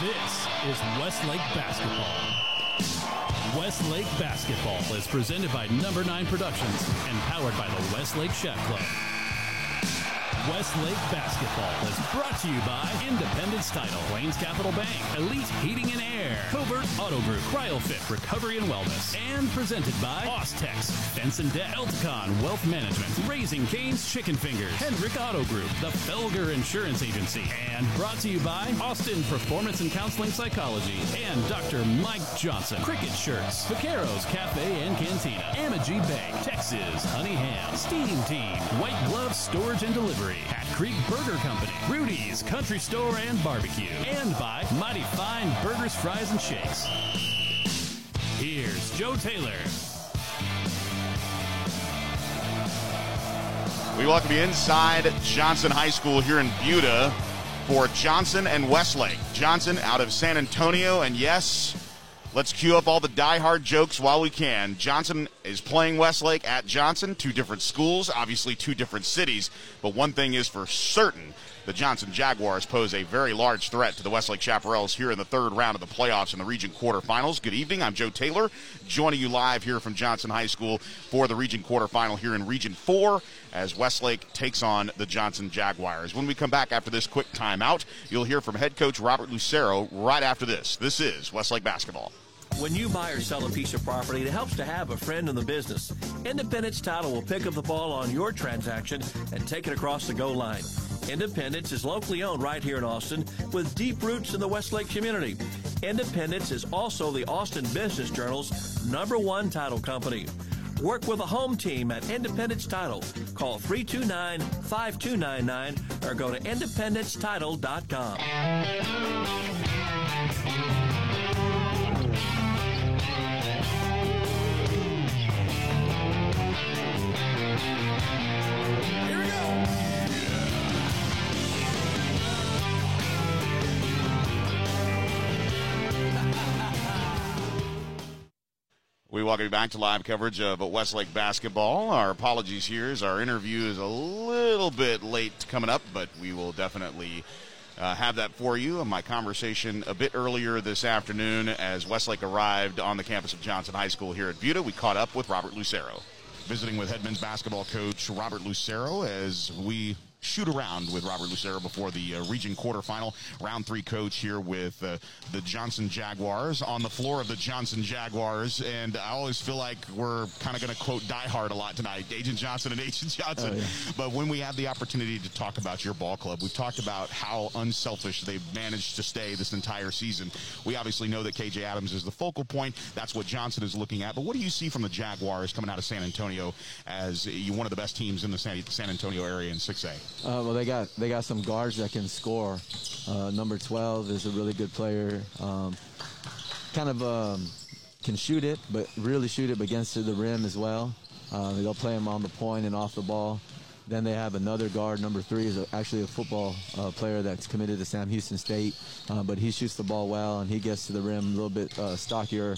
This is Westlake Basketball. Westlake Basketball is presented by Number 9 Productions and powered by the Westlake Shack Club. Westlake Basketball is brought to you by Independence Title, Plains Capital Bank, Elite Heating and Air, Covert Auto Group, CryoFit Recovery and Wellness, and presented by Austex, Fence and Deck, Elticon Wealth Management, Raising Cane's Chicken Fingers, Hendrick Auto Group, the Felger Insurance Agency, and brought to you by Austin Performance and Counseling Psychology and Dr. Mike Johnson, Cricket Shirts, Vaqueros Cafe and Cantina, Amegy Bank, Texas, Honey Ham, Steam Team, White Glove Storage and Delivery, Hat Creek Burger Company, Rudy's Country Store and Barbecue, and by Mighty Fine Burgers, Fries, and Shakes. Here's Joe Taylor. We welcome you inside Johnson High School here in Buda for Johnson and Westlake. Johnson out of San Antonio, and yes, let's cue up all the die-hard jokes while we can. Johnson is playing Westlake at Johnson, two different schools, obviously two different cities, but one thing is for certain the Johnson Jaguars pose a very large threat to the Westlake Chaparrals here in the third round of the playoffs in the region quarterfinals. Good evening. I'm Joe Taylor, joining you live here from Johnson High School for the region quarterfinal here in Region 4 as Westlake takes on the Johnson Jaguars. When we come back after this quick timeout, you'll hear from head coach Robert Lucero right after this. This is Westlake Basketball. When you buy or sell a piece of property, it helps to have a friend in the business. Independence Title will pick up the ball on your transaction and take it across the goal line. Independence is locally owned right here in Austin with deep roots in the Westlake community. Independence is also the Austin Business Journal's number one title company. Work with a home team at Independence Title. Call 329 5299 or go to independencetitle.com. We welcome you back to live coverage of Westlake basketball. Our apologies here as our interview is a little bit late coming up, but we will definitely uh, have that for you. My conversation a bit earlier this afternoon as Westlake arrived on the campus of Johnson High School here at Buda. We caught up with Robert Lucero. Visiting with head men's basketball coach Robert Lucero as we shoot around with Robert Lucero before the uh, region quarterfinal. Round three coach here with uh, the Johnson Jaguars on the floor of the Johnson Jaguars. And I always feel like we're kind of going to quote Die Hard a lot tonight, Agent Johnson and Agent Johnson. Oh, yeah. But when we have the opportunity to talk about your ball club, we've talked about how unselfish they've managed to stay this entire season. We obviously know that KJ Adams is the focal point. That's what Johnson is looking at. But what do you see from the Jaguars coming out of San Antonio as one of the best teams in the San, San Antonio area in 6A? Uh, well, they got they got some guards that can score. Uh, number 12 is a really good player. Um, kind of um, can shoot it, but really shoot it against the rim as well. Uh, they'll play him on the point and off the ball. Then they have another guard. Number three is a, actually a football uh, player that's committed to Sam Houston State, uh, but he shoots the ball well and he gets to the rim a little bit uh, stockier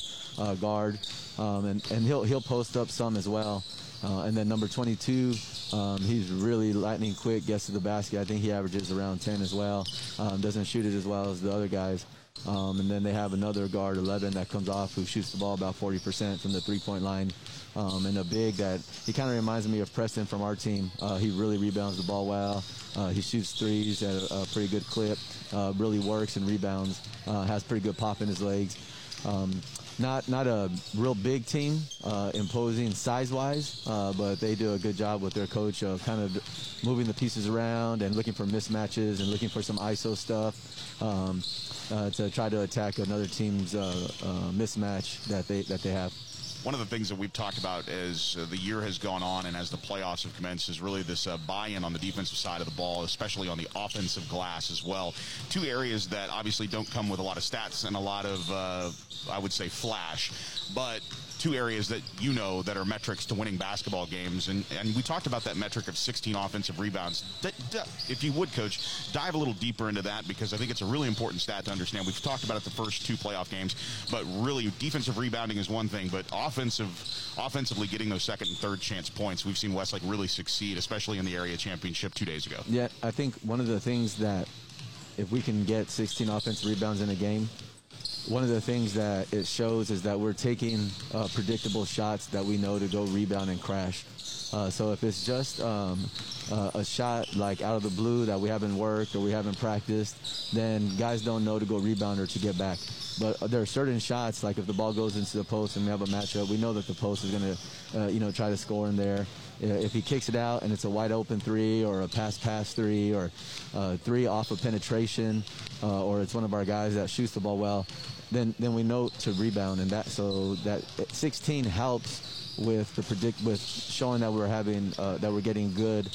guard, um, and and he'll he'll post up some as well. Uh, and then number 22, um, he's really lightning quick, gets to the basket. I think he averages around 10 as well. Um, doesn't shoot it as well as the other guys. Um, and then they have another guard, 11, that comes off who shoots the ball about 40% from the three-point line. Um, and a big that he kind of reminds me of Preston from our team. Uh, he really rebounds the ball well. Uh, he shoots threes at a, a pretty good clip. Uh, really works and rebounds. Uh, has pretty good pop in his legs. Um, not not a real big team, uh, imposing size-wise, uh, but they do a good job with their coach of kind of moving the pieces around and looking for mismatches and looking for some ISO stuff um, uh, to try to attack another team's uh, uh, mismatch that they that they have one of the things that we've talked about as uh, the year has gone on and as the playoffs have commenced is really this uh, buy-in on the defensive side of the ball, especially on the offensive glass as well. Two areas that obviously don't come with a lot of stats and a lot of, uh, I would say, flash, but two areas that you know that are metrics to winning basketball games. And, and we talked about that metric of 16 offensive rebounds. if you would, coach, dive a little deeper into that because I think it's a really important stat to understand. We've talked about it the first two playoff games, but really defensive rebounding is one thing, but offensive, offensively getting those second and third chance points, we've seen Westlake really succeed, especially in the area championship two days ago. Yeah, I think one of the things that if we can get 16 offensive rebounds in a game, one of the things that it shows is that we're taking uh, predictable shots that we know to go rebound and crash. Uh, so if it's just um, uh, a shot like out of the blue that we haven't worked or we haven't practiced, then guys don't know to go rebound or to get back. But there are certain shots, like if the ball goes into the post and we have a matchup, we know that the post is going to, uh, you know, try to score in there. If he kicks it out and it's a wide open three or a pass pass three or uh, three off of penetration, uh, or it's one of our guys that shoots the ball well, then then we know to rebound and that so that 16 helps with the predict with showing that we're having uh, that we're getting good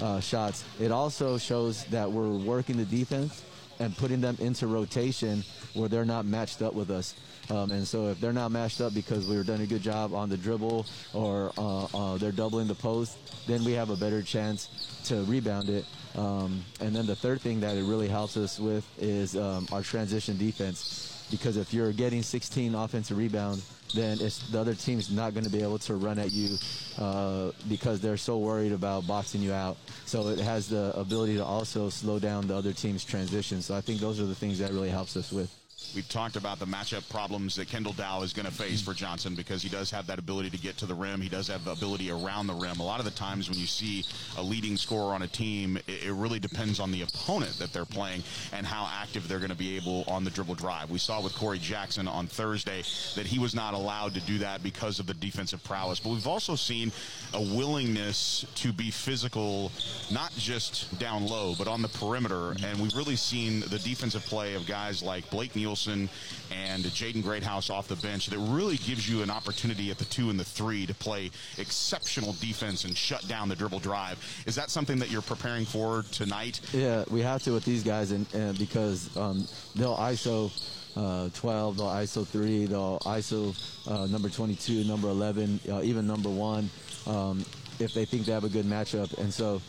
uh, shots. It also shows that we're working the defense and putting them into rotation where they're not matched up with us. Um, and so if they're not matched up because we were doing a good job on the dribble or uh, uh, they're doubling the post, then we have a better chance to rebound it. Um, and then the third thing that it really helps us with is um, our transition defense. Because if you're getting 16 offensive rebounds, then the other team's not going to be able to run at you uh, because they're so worried about boxing you out. So it has the ability to also slow down the other team's transition. So I think those are the things that really helps us with. We've talked about the matchup problems that Kendall Dow is going to face for Johnson because he does have that ability to get to the rim. He does have the ability around the rim. A lot of the times when you see a leading scorer on a team, it, really depends on the opponent that they're playing and how active they're going to be able on the dribble drive. We saw with Corey Jackson on Thursday that he was not allowed to do that because of the defensive prowess. But we've also seen a willingness to be physical, not just down low, but on the perimeter. And we've really seen the defensive play of guys like Blake Nielsen Nielsen and Jaden Greathouse off the bench that really gives you an opportunity at the two and the three to play exceptional defense and shut down the dribble drive. Is that something that you're preparing for tonight? Yeah, we have to with these guys, and, and because um, they'll ISO. Uh, 12, they'll ISO 3, they'll ISO uh, number 22, number 11, uh, even number 1 um, if they think they have a good matchup. And so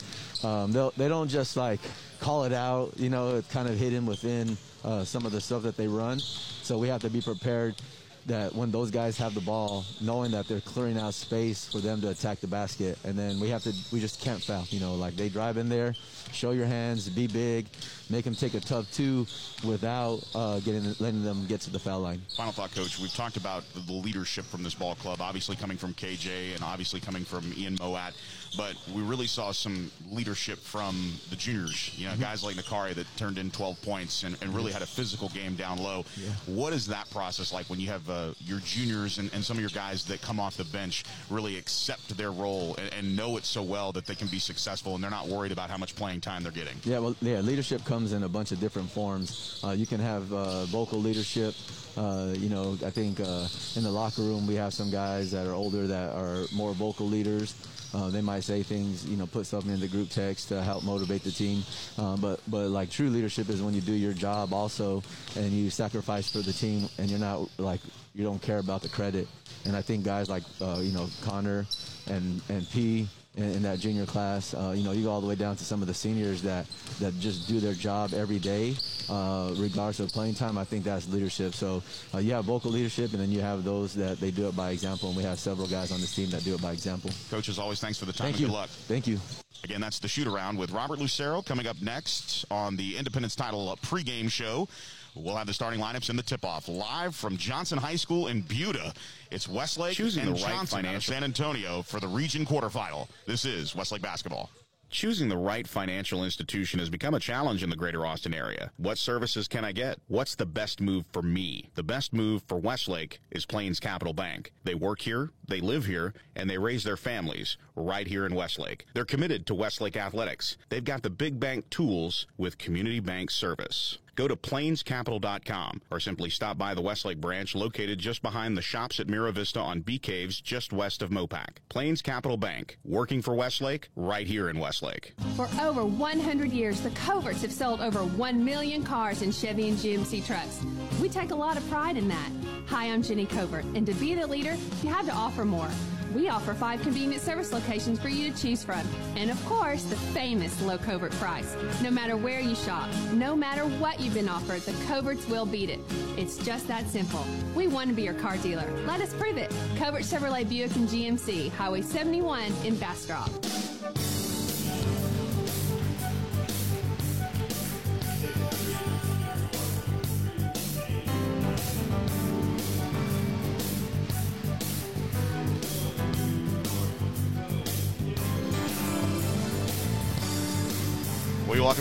um, they don't just like call it out, you know, it's kind of hidden within uh, some of the stuff that they run. So we have to be prepared that when those guys have the ball, knowing that they're clearing out space for them to attack the basket, and then we have to, we just can't foul. You know, like they drive in there, show your hands, be big, make them take a tough two without uh, getting letting them get to the foul line. Final thought, coach. We've talked about the leadership from this ball club, obviously coming from KJ and obviously coming from Ian Moat, but we really saw some leadership from the juniors. You know, mm-hmm. guys like Nakari that turned in 12 points and, and really had a physical game down low. Yeah. What is that process like when you have uh, your juniors and, and, some of your guys that come off the bench really accept their role and, and know it so well that they can be successful and they're not worried about how much playing time they're getting? Yeah, well, yeah, leadership comes in a bunch of different forms. Uh, you can have uh, vocal leadership. Uh, you know, I think uh, in the locker room we have some guys that are older that are more vocal leaders. Uh, they might say things, you know, put something in the group text to help motivate the team. Uh, but but like true leadership is when you do your job also, and you sacrifice for the team, and you're not like you don't care about the credit. And I think guys like uh, you know Connor and and P in, in that junior class. Uh, you know, you go all the way down to some of the seniors that that just do their job every day, uh, regardless of playing time. I think that's leadership. So uh, you have vocal leadership, and then you have those that they do it by example. And we have several guys on this team that do it by example. Coach, as always, thanks for the time Thank and you. good luck. Thank you. Again, that's the shoot around with Robert Lucero coming up next on the Independence Title pregame show. We'll have the starting lineups in the tip-off live from Johnson High School in Buda. It's Westlake Choosing and the right Johnson financial. San Antonio for the region quarterfinal. This is Westlake basketball. Choosing the right financial institution has become a challenge in the greater Austin area. What services can I get? What's the best move for me? The best move for Westlake is Plains Capital Bank. They work here, they live here, and they raise their families right here in Westlake. They're committed to Westlake athletics. They've got the big bank tools with community bank service. Go to plainscapital.com or simply stop by the Westlake branch located just behind the shops at Mira Vista on Bee Caves just west of Mopac. Plains Capital Bank, working for Westlake right here in Westlake. For over 100 years, the Coverts have sold over 1 million cars in Chevy and GMC trucks. We take a lot of pride in that. Hi, I'm Jenny Covert, and to be the leader, you have to offer more. We offer five convenient service locations for you to choose from. And of course, the famous low covert price. No matter where you shop, no matter what you've been offered, the coverts will beat it. It's just that simple. We want to be your car dealer. Let us prove it. Covert Chevrolet Buick and GMC, Highway 71 in Bastrop.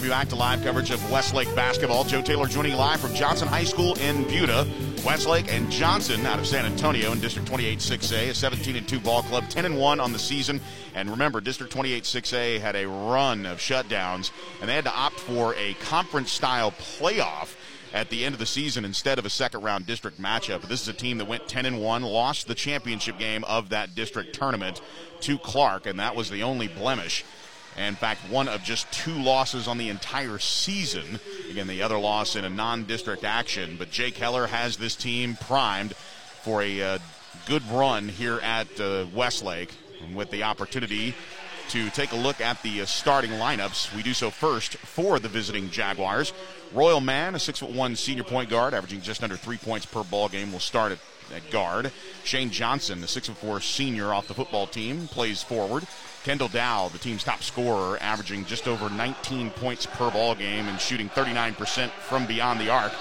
You back to live coverage of Westlake basketball. Joe Taylor joining live from Johnson High School in Buda. Westlake and Johnson out of San Antonio in District 28 6A, a 17 and 2 ball club, 10 and 1 on the season. And remember, District 28 6A had a run of shutdowns, and they had to opt for a conference style playoff at the end of the season instead of a second round district matchup. This is a team that went 10 and 1, lost the championship game of that district tournament to Clark, and that was the only blemish. In fact, one of just two losses on the entire season. Again, the other loss in a non district action. But Jake Heller has this team primed for a uh, good run here at uh, Westlake with the opportunity to take a look at the uh, starting lineups. We do so first for the visiting Jaguars. Royal Mann, a six foot one senior point guard, averaging just under three points per ball game, will start at, at guard. Shane Johnson, the six foot four senior off the football team, plays forward. Kendall Dow, the team's top scorer, averaging just over 19 points per ball game and shooting 39% from beyond the arc.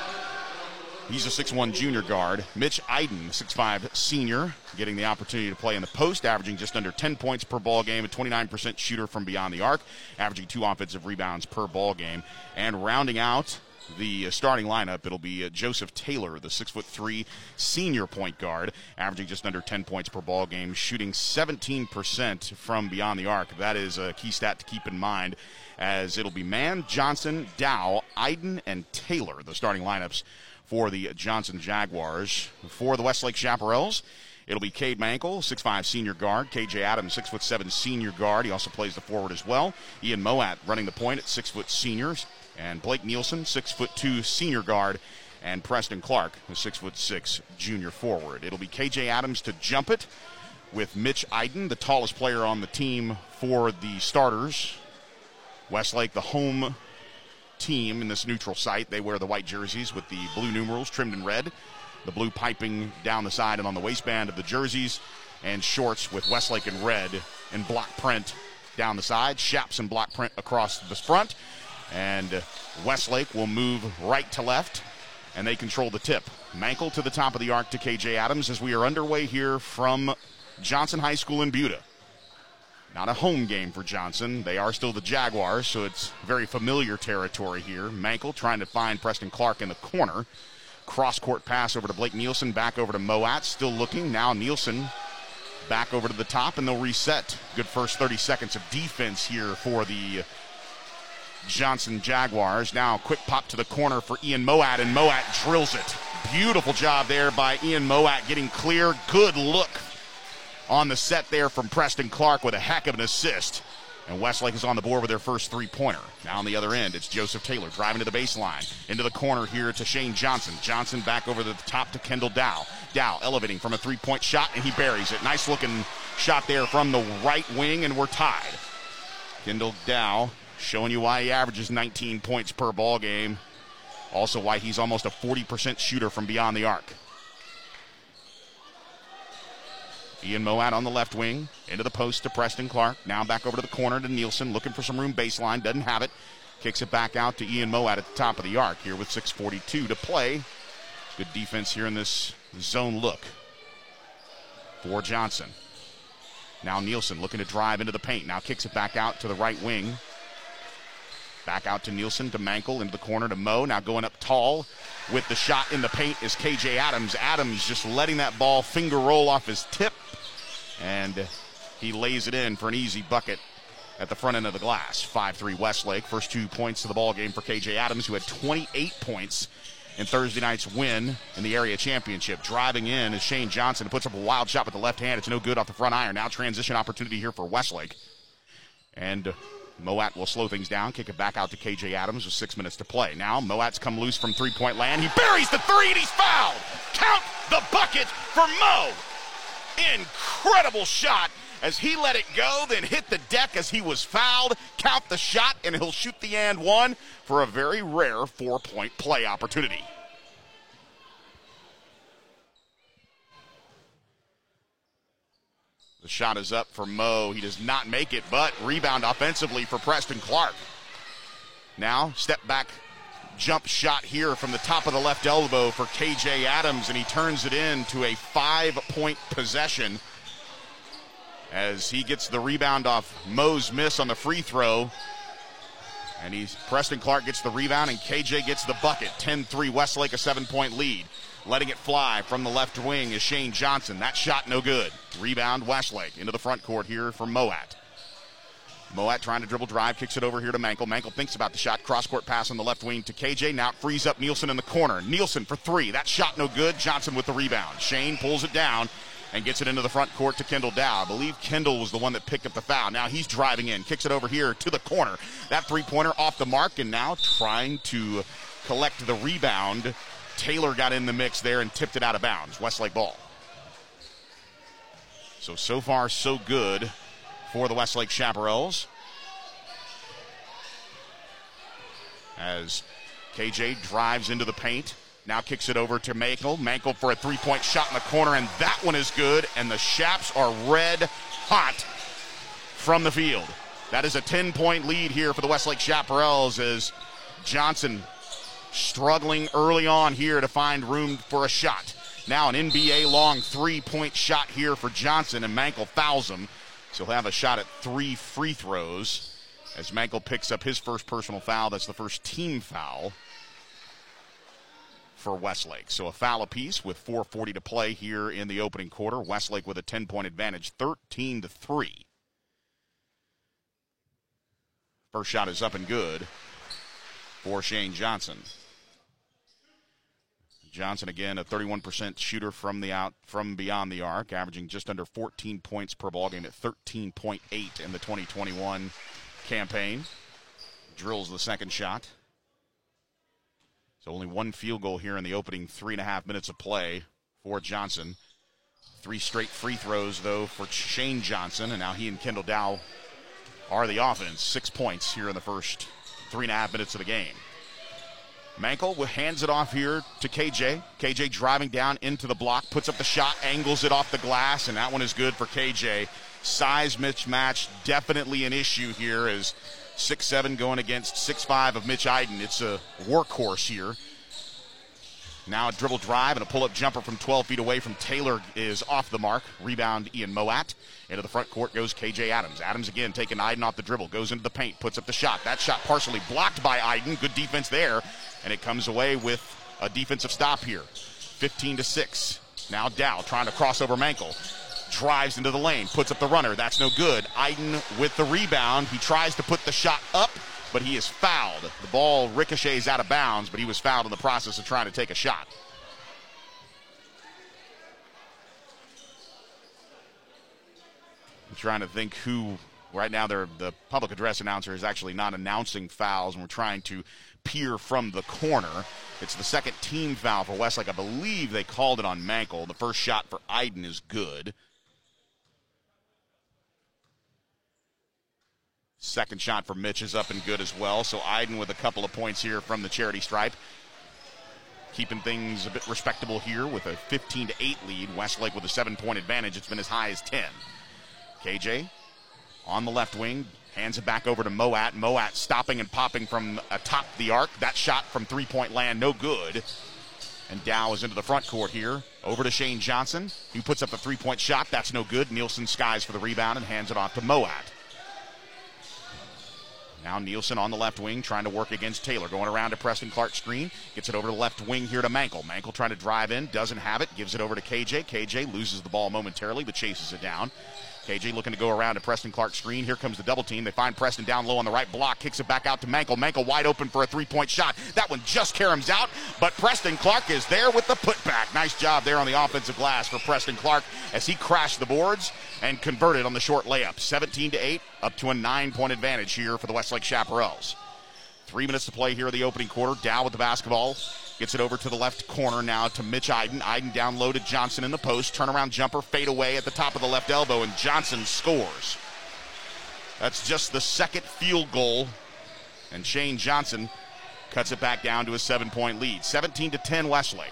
He's a 6'1 junior guard. Mitch Iden, 6'5 senior, getting the opportunity to play in the post, averaging just under 10 points per ball game, a 29% shooter from beyond the arc, averaging two offensive rebounds per ball game. And rounding out the uh, starting lineup, it'll be uh, Joseph Taylor, the six foot three senior point guard, averaging just under 10 points per ball game, shooting 17% from beyond the arc. That is a key stat to keep in mind, as it'll be Mann, Johnson, Dow, Iden, and Taylor, the starting lineups for the Johnson Jaguars. For the Westlake Chaparrals, It'll be Cade Mankel, 6'5 senior guard. KJ Adams, 6'7 senior guard. He also plays the forward as well. Ian Moat running the point at 6 foot seniors. And Blake Nielsen, 6'2 senior guard. And Preston Clark, a 6'6 junior forward. It'll be KJ Adams to jump it with Mitch Iden, the tallest player on the team for the starters. Westlake, the home team in this neutral site. They wear the white jerseys with the blue numerals trimmed in red the blue piping down the side and on the waistband of the jerseys, and shorts with Westlake in red and block print down the side, Chaps and block print across the front. And Westlake will move right to left, and they control the tip. Mankel to the top of the arc to KJ Adams as we are underway here from Johnson High School in Buda. Not a home game for Johnson. They are still the Jaguars, so it's very familiar territory here. Mankel trying to find Preston Clark in the corner. Cross court pass over to Blake Nielsen, back over to Moat, still looking. Now Nielsen back over to the top, and they'll reset. Good first 30 seconds of defense here for the Johnson Jaguars. Now, quick pop to the corner for Ian Moat, and Moat drills it. Beautiful job there by Ian Moat getting clear. Good look on the set there from Preston Clark with a heck of an assist. And Westlake is on the board with their first three pointer. Now on the other end, it's Joseph Taylor driving to the baseline. Into the corner here to Shane Johnson. Johnson back over the top to Kendall Dow. Dow elevating from a three point shot, and he buries it. Nice looking shot there from the right wing, and we're tied. Kendall Dow showing you why he averages 19 points per ball game. Also, why he's almost a 40% shooter from beyond the arc. Ian Moat on the left wing, into the post to Preston Clark. Now back over to the corner to Nielsen, looking for some room baseline. Doesn't have it. Kicks it back out to Ian Moat at the top of the arc here with 6.42 to play. Good defense here in this zone look for Johnson. Now Nielsen looking to drive into the paint. Now kicks it back out to the right wing. Back out to Nielsen to Mankel into the corner to Mo. Now going up tall with the shot in the paint is KJ Adams. Adams just letting that ball finger roll off his tip and he lays it in for an easy bucket at the front end of the glass. 5-3 Westlake. First two points to the ball game for KJ Adams, who had 28 points in Thursday night's win in the area championship. Driving in is Shane Johnson, puts up a wild shot with the left hand. It's no good off the front iron. Now transition opportunity here for Westlake. And Moat will slow things down, kick it back out to KJ Adams with six minutes to play. Now Moat's come loose from three-point land. He buries the three and he's fouled. Count the bucket for Mo. Incredible shot as he let it go, then hit the deck as he was fouled. Count the shot, and he'll shoot the and one for a very rare four point play opportunity. The shot is up for Mo. He does not make it, but rebound offensively for Preston Clark. Now, step back jump shot here from the top of the left elbow for KJ Adams, and he turns it into a five point possession as he gets the rebound off Mo's miss on the free throw. And he's Preston Clark gets the rebound and KJ gets the bucket. 10-3 Westlake a 7-point lead. Letting it fly from the left wing is Shane Johnson. That shot no good. Rebound Westlake into the front court here for Moat. Moat trying to dribble drive, kicks it over here to Mankel. Mankel thinks about the shot. Cross court pass on the left wing to KJ. Now it frees up Nielsen in the corner. Nielsen for three. That shot no good. Johnson with the rebound. Shane pulls it down and gets it into the front court to Kendall Dow. I believe Kendall was the one that picked up the foul. Now he's driving in, kicks it over here to the corner. That three pointer off the mark, and now trying to collect the rebound. Taylor got in the mix there and tipped it out of bounds. Westlake ball. So, so far, so good for the Westlake Chaparrals. As KJ drives into the paint, now kicks it over to Mankel. Mankel for a three point shot in the corner, and that one is good. And the Chaps are red hot from the field. That is a 10 point lead here for the Westlake Chaparrals as Johnson struggling early on here to find room for a shot. Now an NBA long three point shot here for Johnson, and Mankel fouls him. So he'll have a shot at three free throws as Mankel picks up his first personal foul. That's the first team foul for Westlake. So a foul apiece with 4:40 to play here in the opening quarter. Westlake with a 10-point advantage, 13 to three. First shot is up and good for Shane Johnson. Johnson again a 31% shooter from the out from beyond the arc, averaging just under 14 points per ball game at 13.8 in the 2021 campaign. Drills the second shot. So only one field goal here in the opening three and a half minutes of play for Johnson. Three straight free throws though for Shane Johnson, and now he and Kendall Dow are the offense. Six points here in the first three and a half minutes of the game. Mankel hands it off here to KJ. KJ driving down into the block, puts up the shot, angles it off the glass, and that one is good for KJ. Size mismatch definitely an issue here as six seven going against six five of Mitch Iden. It's a workhorse here. Now a dribble drive and a pull up jumper from 12 feet away from Taylor is off the mark. Rebound Ian Moat. Into the front court goes KJ Adams. Adams again taking Iden off the dribble, goes into the paint, puts up the shot. That shot partially blocked by Iden. Good defense there, and it comes away with a defensive stop here. 15 to 6. Now Dow trying to cross over Mankel. Drives into the lane, puts up the runner. That's no good. Iden with the rebound. He tries to put the shot up, but he is fouled. The ball ricochets out of bounds, but he was fouled in the process of trying to take a shot. I'm trying to think who right now the public address announcer is actually not announcing fouls and we're trying to peer from the corner it's the second team foul for westlake i believe they called it on mankel the first shot for iden is good second shot for mitch is up and good as well so iden with a couple of points here from the charity stripe keeping things a bit respectable here with a 15 to 8 lead westlake with a seven point advantage it's been as high as 10 KJ on the left wing, hands it back over to Moat. Moat stopping and popping from atop the arc. That shot from three point land, no good. And Dow is into the front court here. Over to Shane Johnson. He puts up a three point shot. That's no good. Nielsen skies for the rebound and hands it off to Moat. Now Nielsen on the left wing trying to work against Taylor. Going around to Preston Clark screen. Gets it over to the left wing here to Mankel. Mankel trying to drive in. Doesn't have it. Gives it over to KJ. KJ loses the ball momentarily but chases it down. KJ looking to go around to Preston Clark screen. Here comes the double team. They find Preston down low on the right block, kicks it back out to Mankel. Mankel wide open for a three point shot. That one just caroms out, but Preston Clark is there with the putback. Nice job there on the offensive glass for Preston Clark as he crashed the boards and converted on the short layup. 17 to 8, up to a nine point advantage here for the Westlake Chaparrals. Three minutes to play here in the opening quarter. Dow with the basketball. Gets it over to the left corner now to Mitch Iden. Iden down low to Johnson in the post. Turnaround jumper, fade away at the top of the left elbow, and Johnson scores. That's just the second field goal, and Shane Johnson cuts it back down to a seven point lead. 17 to 10 Westlake.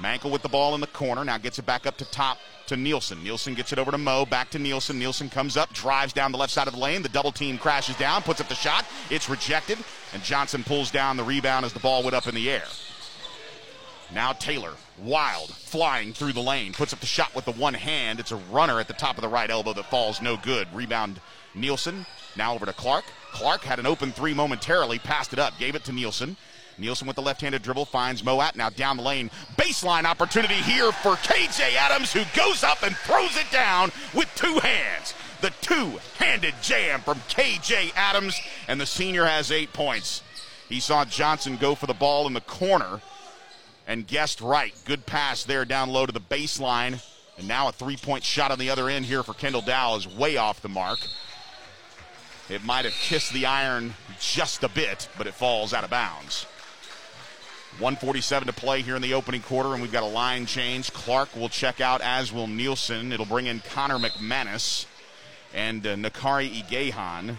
Mankel with the ball in the corner. Now gets it back up to top to Nielsen. Nielsen gets it over to Mo. Back to Nielsen. Nielsen comes up, drives down the left side of the lane. The double team crashes down, puts up the shot. It's rejected, and Johnson pulls down the rebound as the ball went up in the air. Now Taylor, wild, flying through the lane, puts up the shot with the one hand. It's a runner at the top of the right elbow that falls no good. Rebound Nielsen. Now over to Clark. Clark had an open three momentarily, passed it up, gave it to Nielsen. Nielsen with the left-handed dribble finds Moat. Now down the lane. Baseline opportunity here for KJ Adams, who goes up and throws it down with two hands. The two-handed jam from KJ Adams, and the senior has eight points. He saw Johnson go for the ball in the corner and guessed right. Good pass there down low to the baseline. And now a three-point shot on the other end here for Kendall Dow is way off the mark. It might have kissed the iron just a bit, but it falls out of bounds. 147 to play here in the opening quarter, and we've got a line change. Clark will check out, as will Nielsen. It'll bring in Connor McManus and uh, Nakari Igehan.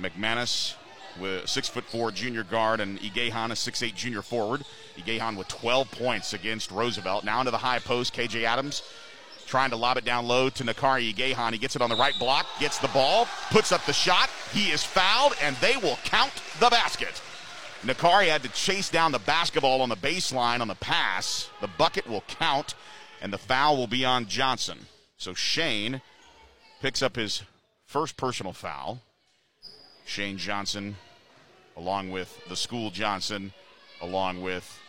McManus with six foot four junior guard and Igehan a six eight junior forward. Igehan with 12 points against Roosevelt. Now into the high post, KJ Adams trying to lob it down low to Nakari Igehan. He gets it on the right block, gets the ball, puts up the shot. He is fouled, and they will count the basket. Nakari had to chase down the basketball on the baseline on the pass. The bucket will count, and the foul will be on Johnson. So Shane picks up his first personal foul. Shane Johnson, along with the school Johnson, along with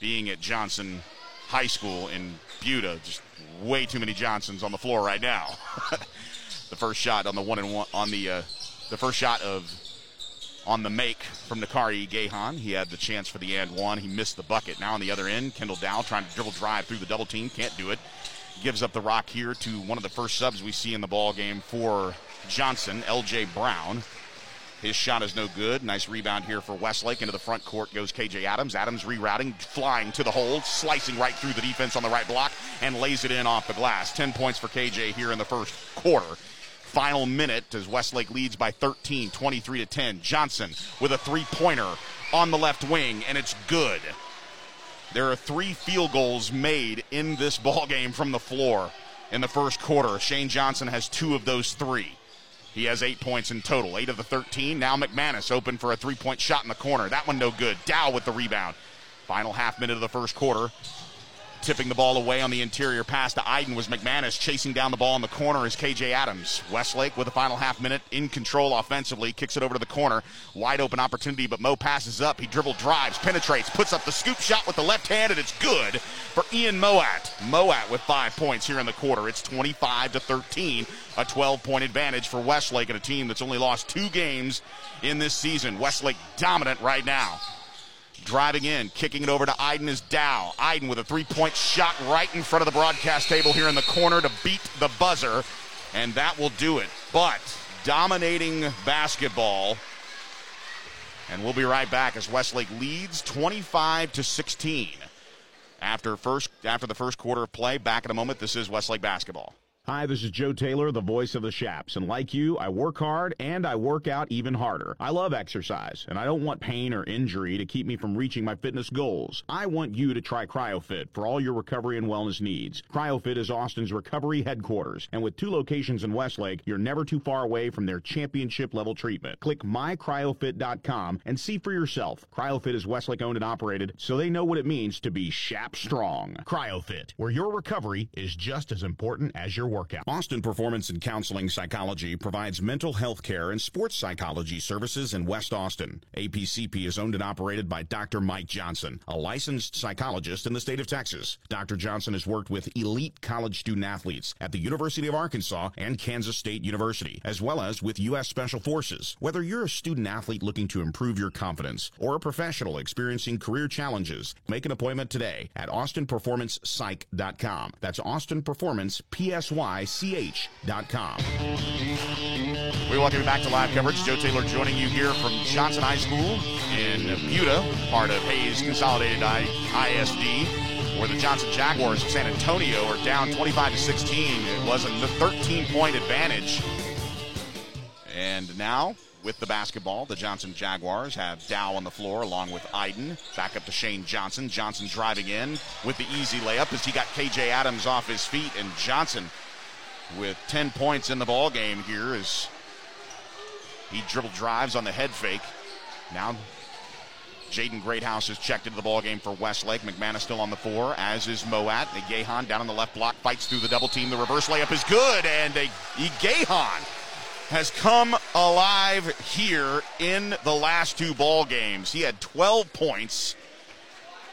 being at Johnson High School in Buda. Just way too many Johnsons on the floor right now. the first shot on the one and one on the uh, the first shot of on the make from Nakari Gahan. He had the chance for the and one. He missed the bucket. Now on the other end, Kendall Dow trying to dribble drive through the double team. Can't do it. Gives up the rock here to one of the first subs we see in the ball game for Johnson, L.J. Brown. His shot is no good. Nice rebound here for Westlake. Into the front court goes KJ Adams. Adams rerouting, flying to the hole, slicing right through the defense on the right block, and lays it in off the glass. 10 points for KJ here in the first quarter. Final minute as Westlake leads by 13, 23 to 10. Johnson with a three pointer on the left wing, and it's good. There are three field goals made in this ball game from the floor in the first quarter. Shane Johnson has two of those three. He has eight points in total, eight of the 13. Now McManus open for a three point shot in the corner. That one no good. Dow with the rebound. Final half minute of the first quarter tipping the ball away on the interior pass to Iden was McManus chasing down the ball in the corner is KJ Adams. Westlake with the final half minute in control offensively, kicks it over to the corner. Wide open opportunity, but Mo passes up. He dribble drives, penetrates, puts up the scoop shot with the left hand, and it's good for Ian Moat. Moat with five points here in the quarter. It's 25 to 13, a 12 point advantage for Westlake and a team that's only lost two games in this season. Westlake dominant right now. Driving in, kicking it over to Iden is Dow. Iden with a three point shot right in front of the broadcast table here in the corner to beat the buzzer, and that will do it. But dominating basketball. And we'll be right back as Westlake leads 25 to 16 after first after the first quarter of play. Back in a moment. This is Westlake basketball. Hi, this is Joe Taylor, the voice of the Chaps, and like you, I work hard and I work out even harder. I love exercise, and I don't want pain or injury to keep me from reaching my fitness goals. I want you to try CryoFit for all your recovery and wellness needs. CryoFit is Austin's recovery headquarters, and with two locations in Westlake, you're never too far away from their championship level treatment. Click mycryofit.com and see for yourself. CryoFit is Westlake owned and operated, so they know what it means to be Chap strong. CryoFit, where your recovery is just as important as your workout. Austin Performance and Counseling Psychology provides mental health care and sports psychology services in West Austin. APCP is owned and operated by Dr. Mike Johnson, a licensed psychologist in the state of Texas. Dr. Johnson has worked with elite college student athletes at the University of Arkansas and Kansas State University, as well as with U.S. Special Forces. Whether you're a student athlete looking to improve your confidence or a professional experiencing career challenges, make an appointment today at austinperformancepsych.com. That's Austin Performance PS1 WYCH.com. We welcome you back to live coverage. Joe Taylor joining you here from Johnson High School in Buda, part of Hays Consolidated ISD where the Johnson Jaguars of San Antonio are down 25 to 16. It was a 13 point advantage. And now, with the basketball, the Johnson Jaguars have Dow on the floor along with Iden. Back up to Shane Johnson. Johnson driving in with the easy layup as he got KJ Adams off his feet, and Johnson with 10 points in the ball game here as he dribble drives on the head fake. Now Jaden Greathouse has checked into the ball game for Westlake. McManus still on the four, as is Moat. Gahan down on the left block, fights through the double team. The reverse layup is good, and Gahan has come alive here in the last two ball games. He had 12 points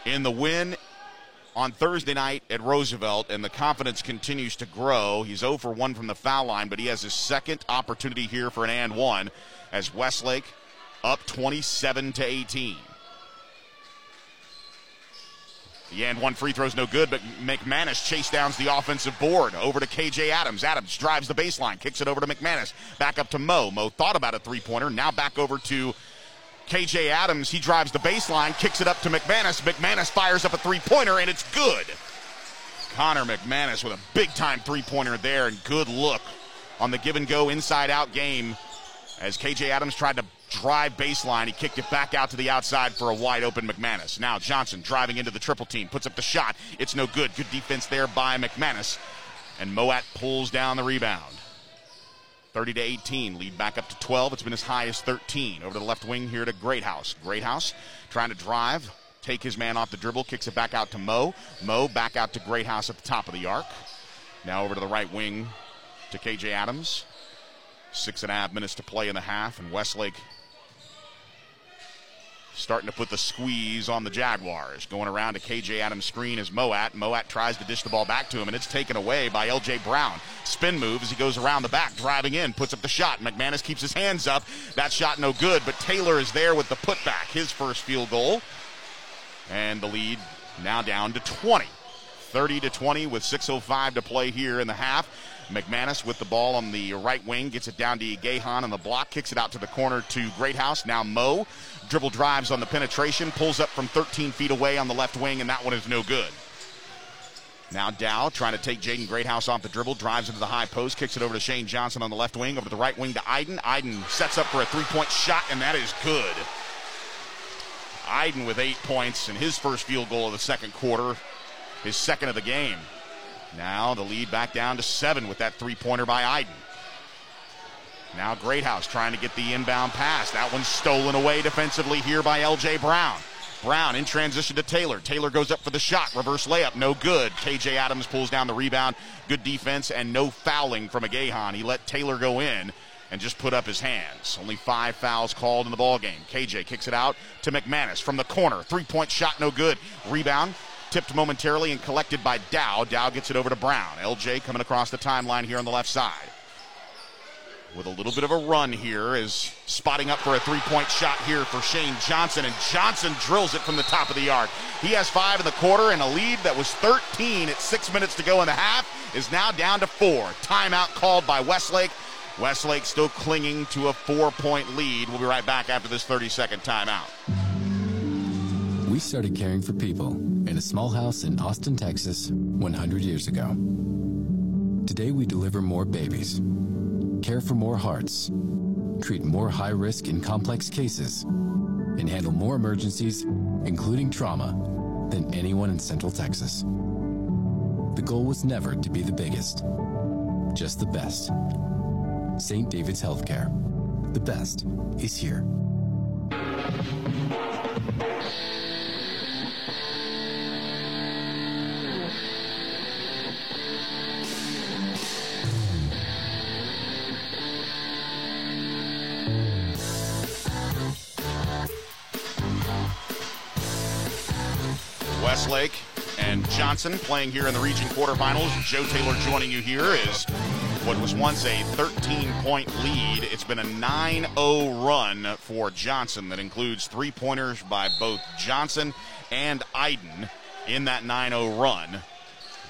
in the win on Thursday night at Roosevelt, and the confidence continues to grow. He's 0 for 1 from the foul line, but he has his second opportunity here for an and one as Westlake up 27 to 18. The and one free throw's no good, but McManus chase downs the offensive board over to KJ Adams. Adams drives the baseline, kicks it over to McManus. Back up to Mo. Mo thought about a three pointer. Now back over to KJ Adams. He drives the baseline, kicks it up to McManus. McManus fires up a three pointer, and it's good. Connor McManus with a big time three pointer there, and good look on the give and go inside out game as KJ Adams tried to drive baseline. He kicked it back out to the outside for a wide open McManus. Now Johnson driving into the triple team, puts up the shot. It's no good. Good defense there by McManus. And Moat pulls down the rebound. 30 to 18, lead back up to 12. It's been as high as 13. Over to the left wing here to Greathouse. Greathouse trying to drive, take his man off the dribble, kicks it back out to Mo. Mo back out to Greathouse at the top of the arc. Now over to the right wing to KJ Adams. Six and a half minutes to play in the half, and Westlake starting to put the squeeze on the Jaguars. Going around to KJ Adams' screen is Moat. Moat tries to dish the ball back to him, and it's taken away by LJ Brown. Spin move as he goes around the back, driving in, puts up the shot. McManus keeps his hands up. That shot no good, but Taylor is there with the putback, his first field goal. And the lead now down to 20. 30 to 20 with 6.05 to play here in the half. McManus with the ball on the right wing gets it down to Gahan on the block, kicks it out to the corner to Greathouse. Now Mo dribble drives on the penetration, pulls up from 13 feet away on the left wing, and that one is no good. Now Dow trying to take Jaden Greathouse off the dribble, drives into the high post, kicks it over to Shane Johnson on the left wing, over the right wing to Iden. Iden sets up for a three-point shot, and that is good. Iden with eight points in his first field goal of the second quarter, his second of the game. Now the lead back down to seven with that three-pointer by Iden. Now Greathouse trying to get the inbound pass. That one's stolen away defensively here by LJ Brown. Brown in transition to Taylor. Taylor goes up for the shot. Reverse layup. No good. KJ Adams pulls down the rebound. Good defense and no fouling from Agahan. He let Taylor go in and just put up his hands. Only five fouls called in the ball game. KJ kicks it out to McManus from the corner. Three point shot, no good. Rebound tipped momentarily and collected by Dow. Dow gets it over to Brown. LJ coming across the timeline here on the left side with a little bit of a run here is spotting up for a three-point shot here for Shane Johnson, and Johnson drills it from the top of the arc. He has five in the quarter, and a lead that was 13 at six minutes to go in the half is now down to four. Timeout called by Westlake. Westlake still clinging to a four-point lead. We'll be right back after this 30-second timeout. We started caring for people in a small house in Austin, Texas, 100 years ago. Today we deliver more babies care for more hearts, treat more high risk and complex cases, and handle more emergencies, including trauma, than anyone in Central Texas. The goal was never to be the biggest, just the best. St. David's Healthcare. The best is here. Westlake and Johnson playing here in the region quarterfinals. Joe Taylor joining you here is what was once a 13 point lead. It's been a 9 0 run for Johnson that includes three pointers by both Johnson and Iden in that 9 0 run.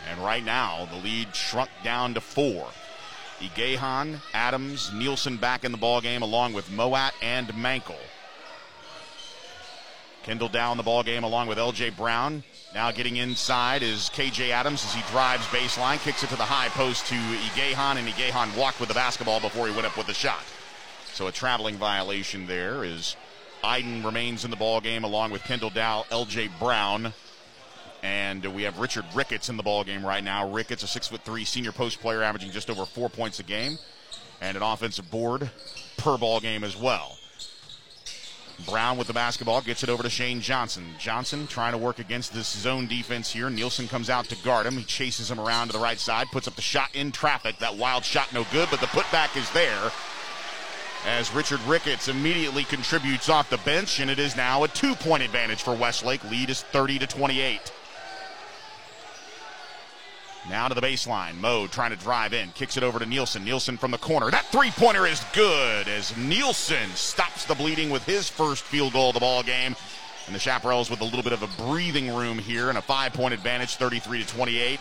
And right now, the lead shrunk down to four. Igahan, Adams, Nielsen back in the ball game along with Moat and Mankel. Kendall down the ball game along with LJ Brown. Now getting inside is KJ Adams as he drives baseline, kicks it to the high post to Igahan, and Igahan walked with the basketball before he went up with the shot. So a traveling violation there is Iden remains in the ball game along with Kendall Dow, LJ Brown, and we have Richard Ricketts in the ball game right now. Ricketts, a six foot three senior post player, averaging just over four points a game, and an offensive board per ball game as well. Brown with the basketball gets it over to Shane Johnson. Johnson trying to work against this zone defense here. Nielsen comes out to guard him. He chases him around to the right side, puts up the shot in traffic. That wild shot no good, but the putback is there. as Richard Ricketts immediately contributes off the bench, and it is now a two point advantage for Westlake. Lead is 30 to 28. Now to the baseline. Mo trying to drive in. Kicks it over to Nielsen. Nielsen from the corner. That three pointer is good as Nielsen stops the bleeding with his first field goal of the ball game. And the Chaparrals with a little bit of a breathing room here and a five point advantage, 33 to 28.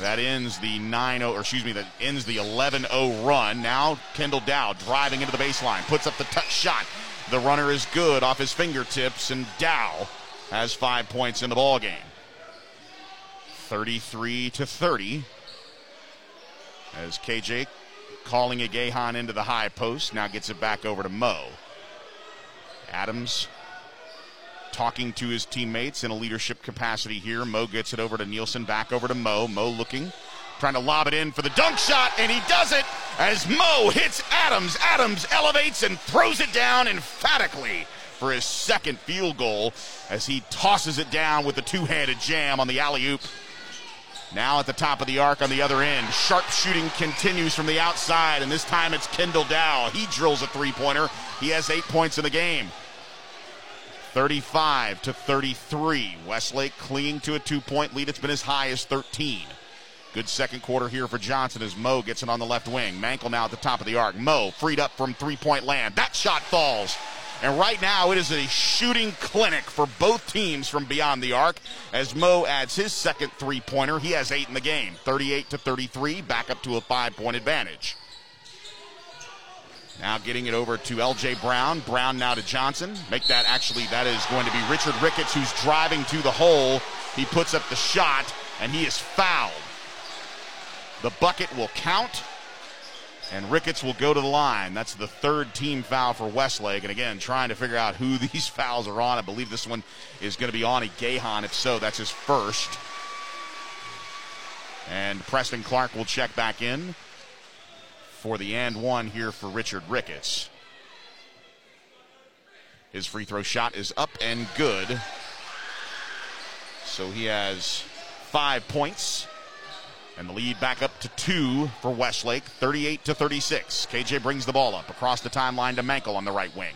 That ends the 9 0, or excuse me, that ends the 11 0 run. Now Kendall Dow driving into the baseline, puts up the touch shot. The runner is good off his fingertips, and Dow has five points in the ball game. 33 to 30. As KJ calling a Gahan into the high post, now gets it back over to Mo. Adams talking to his teammates in a leadership capacity here. Mo gets it over to Nielsen, back over to Mo. Mo looking, trying to lob it in for the dunk shot, and he does it as Mo hits Adams. Adams elevates and throws it down emphatically for his second field goal as he tosses it down with the two handed jam on the alley oop. Now at the top of the arc on the other end. Sharp shooting continues from the outside, and this time it's Kendall Dow. He drills a three pointer. He has eight points in the game. 35 to 33. Westlake clinging to a two point lead. It's been as high as 13. Good second quarter here for Johnson as Mo gets it on the left wing. Mankel now at the top of the arc. Mo freed up from three point land. That shot falls. And right now, it is a shooting clinic for both teams from beyond the arc as Mo adds his second three pointer. He has eight in the game, 38 to 33, back up to a five point advantage. Now getting it over to LJ Brown. Brown now to Johnson. Make that actually, that is going to be Richard Ricketts who's driving to the hole. He puts up the shot and he is fouled. The bucket will count and Ricketts will go to the line. That's the third team foul for Westlake. And again, trying to figure out who these fouls are on. I believe this one is going to be on a Gahan. If so, that's his first. And Preston Clark will check back in for the and one here for Richard Ricketts. His free throw shot is up and good. So he has five points. And the lead back up to two for Westlake, 38 to 36. KJ brings the ball up across the timeline to Mankel on the right wing.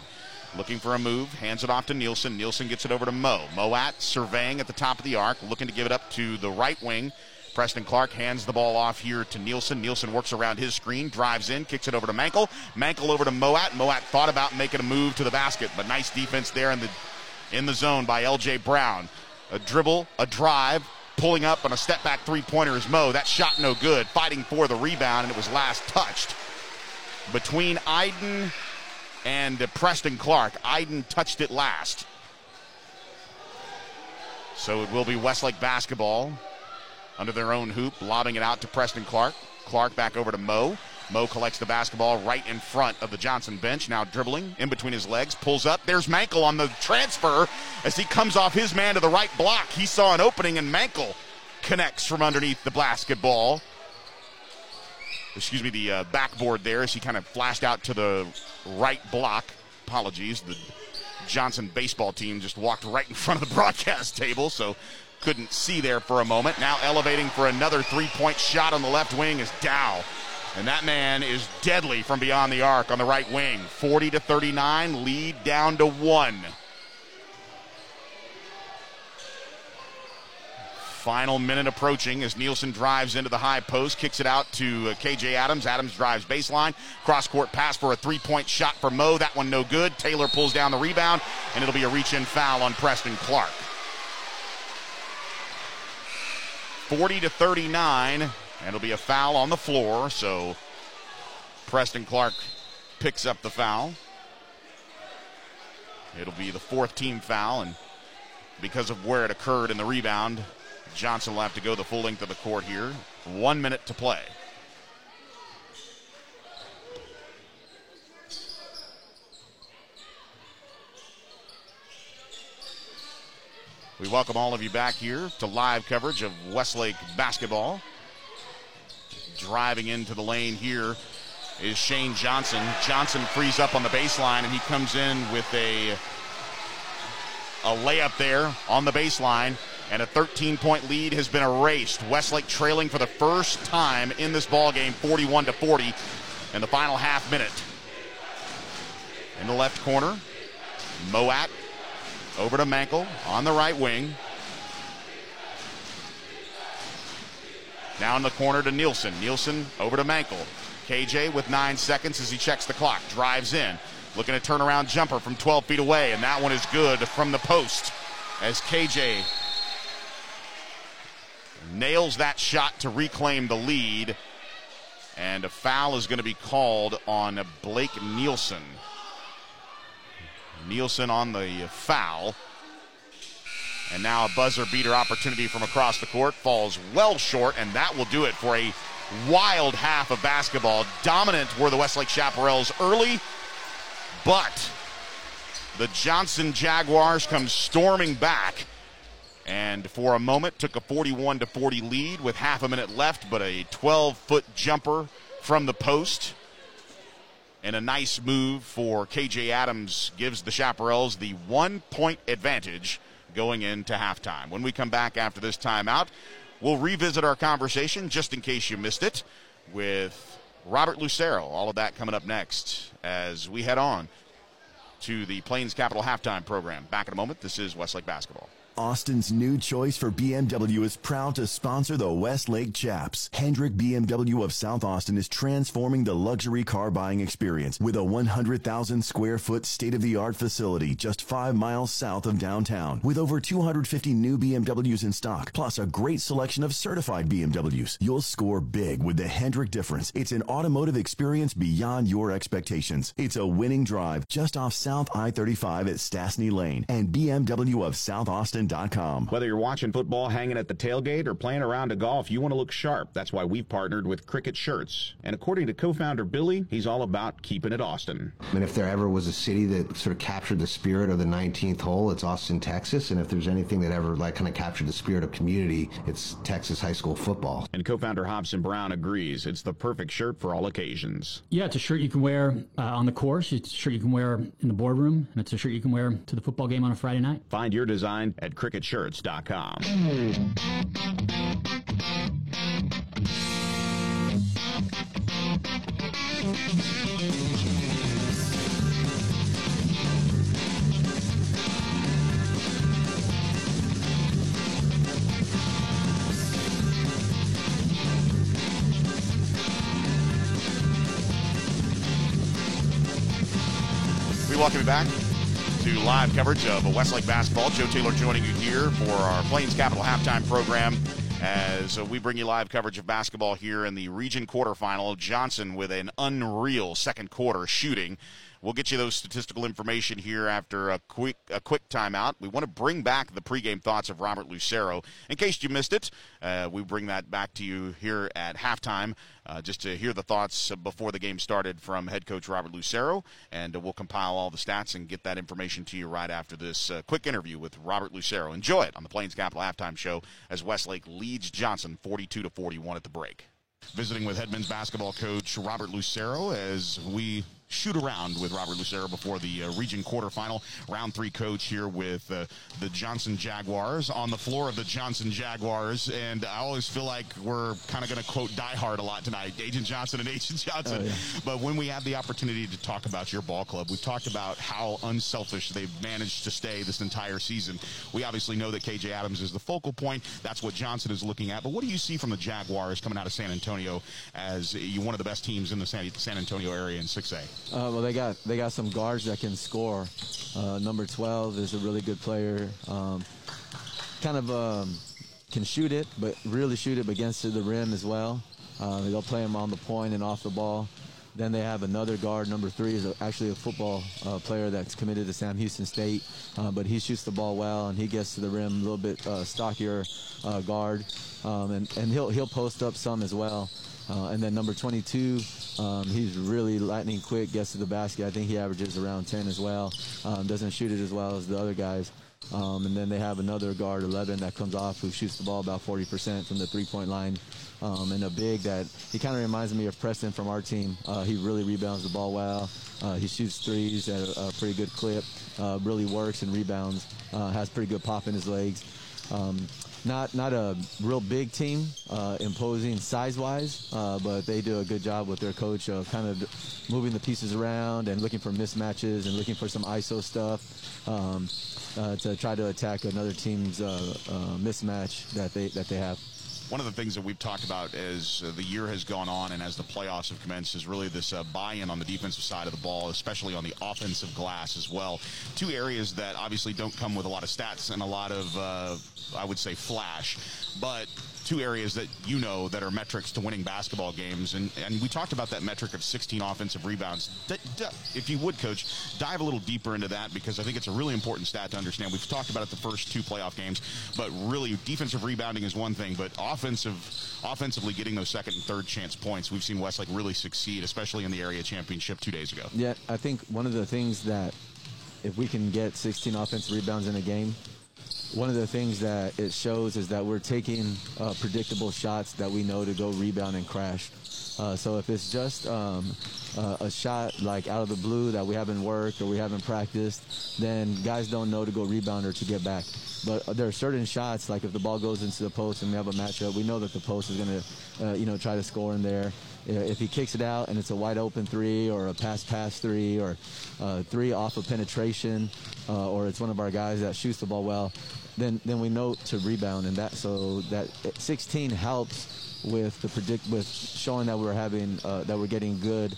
Looking for a move, hands it off to Nielsen. Nielsen gets it over to Mo. Moat surveying at the top of the arc, looking to give it up to the right wing. Preston Clark hands the ball off here to Nielsen. Nielsen works around his screen, drives in, kicks it over to Mankel. Mankel over to Moat. Moat thought about making a move to the basket, but nice defense there in the in the zone by LJ Brown. A dribble, a drive, pulling up on a step back three pointer is Mo. That shot no good. Fighting for the rebound, and it was last touched between Iden and uh, Preston Clark. Iden touched it last. So it will be Westlake basketball under their own hoop, lobbing it out to Preston Clark. Clark back over to Mo. Mo collects the basketball right in front of the Johnson bench. Now dribbling in between his legs, pulls up. There's Mankel on the transfer as he comes off his man to the right block. He saw an opening and Mankel connects from underneath the basketball. Excuse me, the uh, backboard there as he kind of flashed out to the right block. Apologies. The Johnson baseball team just walked right in front of the broadcast table, so couldn't see there for a moment. Now elevating for another three point shot on the left wing is Dow. And that man is deadly from beyond the arc on the right wing. 40 to 39, lead down to one. Final minute approaching as Nielsen drives into the high post, kicks it out to uh, KJ Adams. Adams drives baseline, cross court pass for a three point shot for Mo. That one no good. Taylor pulls down the rebound, and it'll be a reach in foul on Preston Clark. 40 to 39. And it'll be a foul on the floor, so Preston Clark picks up the foul. It'll be the fourth team foul, and because of where it occurred in the rebound, Johnson will have to go the full length of the court here. One minute to play. We welcome all of you back here to live coverage of Westlake basketball. Driving into the lane here is Shane Johnson. Johnson frees up on the baseline and he comes in with a a layup there on the baseline and a 13 point lead has been erased. Westlake trailing for the first time in this ball game 41 to 40 in the final half minute. in the left corner. Moat over to Mankel on the right wing. Now in the corner to Nielsen. Nielsen over to Mankel. KJ with nine seconds as he checks the clock. Drives in. Looking at turnaround jumper from 12 feet away, and that one is good from the post as KJ nails that shot to reclaim the lead. And a foul is going to be called on Blake Nielsen. Nielsen on the foul. And now a buzzer beater opportunity from across the court falls well short, and that will do it for a wild half of basketball. Dominant were the Westlake Chaparrals early, but the Johnson Jaguars come storming back and for a moment took a 41 to 40 lead with half a minute left, but a 12 foot jumper from the post. And a nice move for KJ Adams gives the Chaparrals the one point advantage going into halftime. When we come back after this timeout, we'll revisit our conversation, just in case you missed it, with Robert Lucero. All of that coming up next as we head on to the Plains Capital halftime program. Back in a moment. This is Westlake Basketball. Austin's new choice for BMW is proud to sponsor the Westlake Chaps. Hendrick BMW of South Austin is transforming the luxury car buying experience with a 100,000 square foot state of the art facility just five miles south of downtown. With over 250 new BMWs in stock, plus a great selection of certified BMWs, you'll score big with the Hendrick difference. It's an automotive experience beyond your expectations. It's a winning drive just off South I 35 at Stassney Lane and BMW of South Austin whether you're watching football, hanging at the tailgate, or playing around a golf, you want to look sharp. That's why we've partnered with Criquet Shirts. And according to co-founder Billy, he's all about keeping it Austin. And if there ever was a city that sort of captured the spirit of the 19th hole, it's Austin, Texas. And if there's anything that ever like kind of captured the spirit of community, it's Texas high school football. And co-founder Hobson Brown agrees. It's the perfect shirt for all occasions. Yeah, it's a shirt you can wear uh, on the course. It's a shirt you can wear in the boardroom, and it's a shirt you can wear to the football game on a Friday night. Find your design at criquetshirts.com. We welcome you back to live coverage of Westlake basketball. Joe Taylor joining you here for our Plains Capital halftime program as we bring you live coverage of basketball here in the region quarterfinal. Johnson with an unreal second quarter shooting. We'll get you those statistical information here after a quick a quick timeout. We want to bring back the pregame thoughts of Robert Lucero. In case you missed it, uh, we bring that back to you here at halftime, uh, just to hear the thoughts before the game started from head coach Robert Lucero, and uh, we'll compile all the stats and get that information to you right after this uh, quick interview with Robert Lucero. Enjoy it on the Plains Capital halftime show as Westlake leads Johnson 42 to 41 at the break. Visiting with Headman's basketball coach Robert Lucero as we shoot around with Robert Lucero before the uh, region quarterfinal. Round three coach here with uh, the Johnson Jaguars on the floor of the Johnson Jaguars. And I always feel like we're kind of going to quote Die Hard a lot tonight, Agent Johnson and Agent Johnson. Oh, yeah. But when we have the opportunity to talk about your ball club, we've talked about how unselfish they've managed to stay this entire season. We obviously know that KJ Adams is the focal point. That's what Johnson is looking at. But what do you see from the Jaguars coming out of San Antonio as you one of the best teams in the San, San Antonio area in 6A? Uh, well, they got they got some guards that can score. Uh, number 12 is a really good player. Um, kind of um, can shoot it, but really shoot it against the rim as well. Uh, they'll play him on the point and off the ball. Then they have another guard. Number three is actually a football uh, player that's committed to Sam Houston State, uh, but he shoots the ball well and he gets to the rim a little bit uh, stockier uh, guard, um, and and he'll he'll post up some as well. Uh, and then number 22, um, he's really lightning quick, gets to the basket. I think he averages around 10 as well. Um, doesn't shoot it as well as the other guys. Um, and then they have another guard, 11, that comes off who shoots the ball about 40% from the three-point line. Um, and a big that he kind of reminds me of Preston from our team. Uh, he really rebounds the ball well. Uh, he shoots threes at a, a pretty good clip. Uh, really works and rebounds. Uh, has pretty good pop in his legs. Um, not not a real big team, uh, imposing size-wise, uh, but they do a good job with their coach of kind of moving the pieces around and looking for mismatches and looking for some ISO stuff um, uh, to try to attack another team's uh, uh, mismatch that they that they have one of the things that we've talked about as uh, the year has gone on and as the playoffs have commenced is really this uh, buy-in on the defensive side of the ball, especially on the offensive glass as well. Two areas that obviously don't come with a lot of stats and a lot of, uh, I would say, flash, but two areas that you know that are metrics to winning basketball games. And, and we talked about that metric of 16 offensive rebounds. D- d- if you would, coach, dive a little deeper into that because I think it's a really important stat to understand. We've talked about it the first two playoff games, but really defensive rebounding is one thing, but offensive, offensively getting those second and third chance points, we've seen Westlake really succeed, especially in the area championship two days ago. Yeah, I think one of the things that if we can get 16 offensive rebounds in a game, one of the things that it shows is that we're taking uh, predictable shots that we know to go rebound and crash. Uh, so if it's just um, uh, a shot like out of the blue that we haven't worked or we haven't practiced, then guys don't know to go rebound or to get back. But there are certain shots, like if the ball goes into the post and we have a matchup, we know that the post is going to, uh, you know, try to score in there. If he kicks it out and it's a wide open three or a pass pass three or uh, three off of penetration, uh, or it's one of our guys that shoots the ball well, then then we know to rebound and that so that 16 helps with the predict with showing that we're having uh, that we're getting good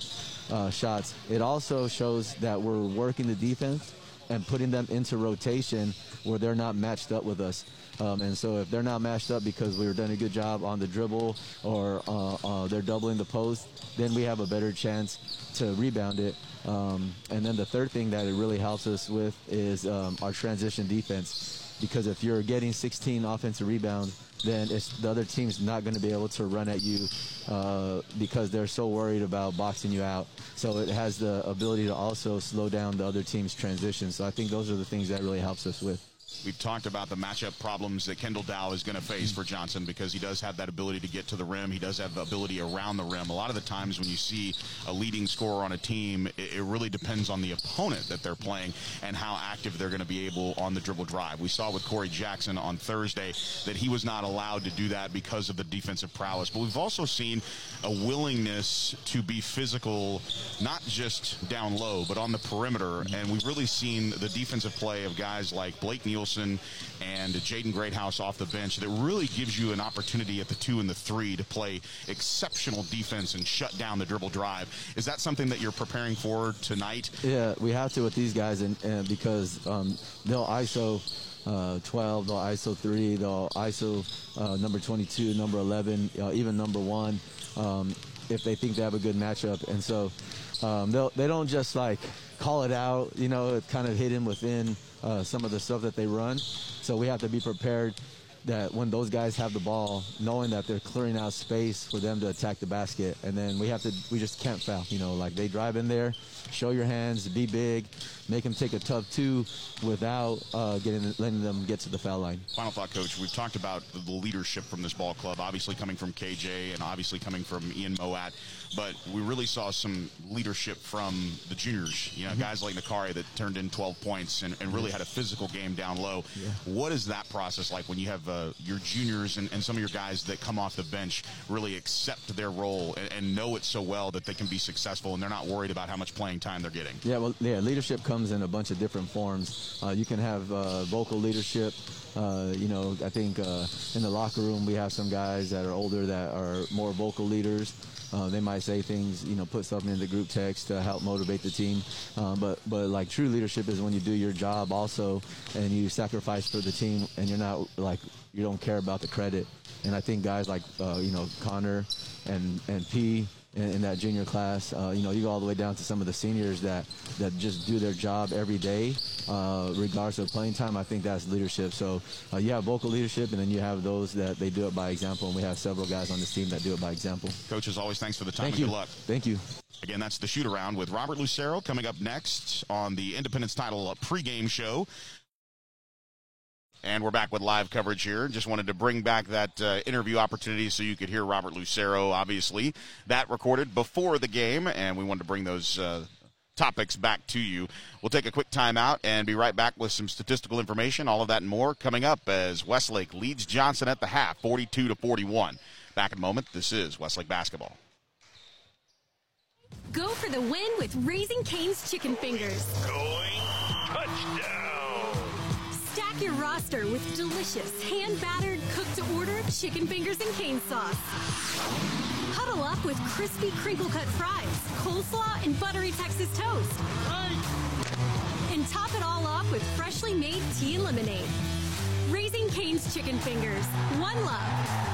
uh, shots. It also shows that we're working the defense and putting them into rotation where they're not matched up with us. Um, and so if they're not matched up because we were doing a good job on the dribble or uh, uh, they're doubling the post, then we have a better chance to rebound it. Um, and then the third thing that it really helps us with is um, our transition defense because if you're getting 16 offensive rebounds, then the other team's not going to be able to run at you uh, because they're so worried about boxing you out. So it has the ability to also slow down the other team's transition. So I think those are the things that really helps us with. We've talked about the matchup problems that Kendall Dow is going to face for Johnson because he does have that ability to get to the rim. He does have the ability around the rim. A lot of the times when you see a leading scorer on a team, it, it really depends on the opponent that they're playing and how active they're going to be able on the dribble drive. We saw with Corey Jackson on Thursday that he was not allowed to do that because of the defensive prowess. But we've also seen a willingness to be physical, not just down low, but on the perimeter. And we've really seen the defensive play of guys like Blake Nielsen and Jaden Greathouse off the bench that really gives you an opportunity at the two and the three to play exceptional defense and shut down the dribble drive. Is that something that you're preparing for tonight? Yeah, we have to with these guys, and, and because um, they'll ISO. Uh, 12, they'll ISO 3, they'll ISO uh, number 22, number 11, uh, even number 1, um, if they think they have a good matchup. And so um, they don't just like call it out, you know, kind of hidden within uh, some of the stuff that they run. So we have to be prepared that when those guys have the ball, knowing that they're clearing out space for them to attack the basket, and then we have to, we just can't foul. You know, like they drive in there, show your hands, be big, make them take a tough two without uh, getting letting them get to the foul line. Final thought, coach. We've talked about the leadership from this ball club, obviously coming from KJ and obviously coming from Ian Moat, but we really saw some leadership from the juniors. You know, mm-hmm. guys like Nakari that turned in 12 points and, and, really had a physical game down low. Yeah. What is that process like when you have uh, your juniors and, and, some of your guys that come off the bench really accept their role and, and know it so well that they can be successful and they're not worried about how much playing time they're getting? Yeah, well, yeah, leadership comes in a bunch of different forms. Uh, you can have uh, vocal leadership. Uh, you know, I think uh, in the locker room we have some guys that are older that are more vocal leaders. Uh, they might say things, you know, put something in the group text to help motivate the team. Um, but but like true leadership is when you do your job also, and you sacrifice for the team, and you're not like you don't care about the credit. And I think guys like uh, you know Connor and and P in, in that junior class. Uh, you know, you go all the way down to some of the seniors that, that just do their job every day, uh, regardless of playing time. I think that's leadership. So uh, you have vocal leadership, and then you have those that they do it by example, and we have several guys on this team that do it by example. Coach, as always, thanks for the time Thank and you. good luck. Thank you. Again, that's the shoot around with Robert Lucero coming up next on the Independence title pregame show. And we're back with live coverage here. Just wanted to bring back that uh, interview opportunity so you could hear Robert Lucero, obviously. That recorded before the game, and we wanted to bring those uh, topics back to you. We'll take a quick timeout and be right back with some statistical information. All of that and more coming up as Westlake leads Johnson at the half, 42 to 41. Back in a moment. This is Westlake basketball. Go for the win with Raising Cane's Chicken Fingers. Going touchdown. Your roster with delicious, hand battered, cooked to order chicken fingers and cane sauce. Huddle up with crispy crinkle cut fries, coleslaw, and buttery Texas toast. And top it all off with freshly made tea and lemonade. Raising Cane's Chicken Fingers. One love.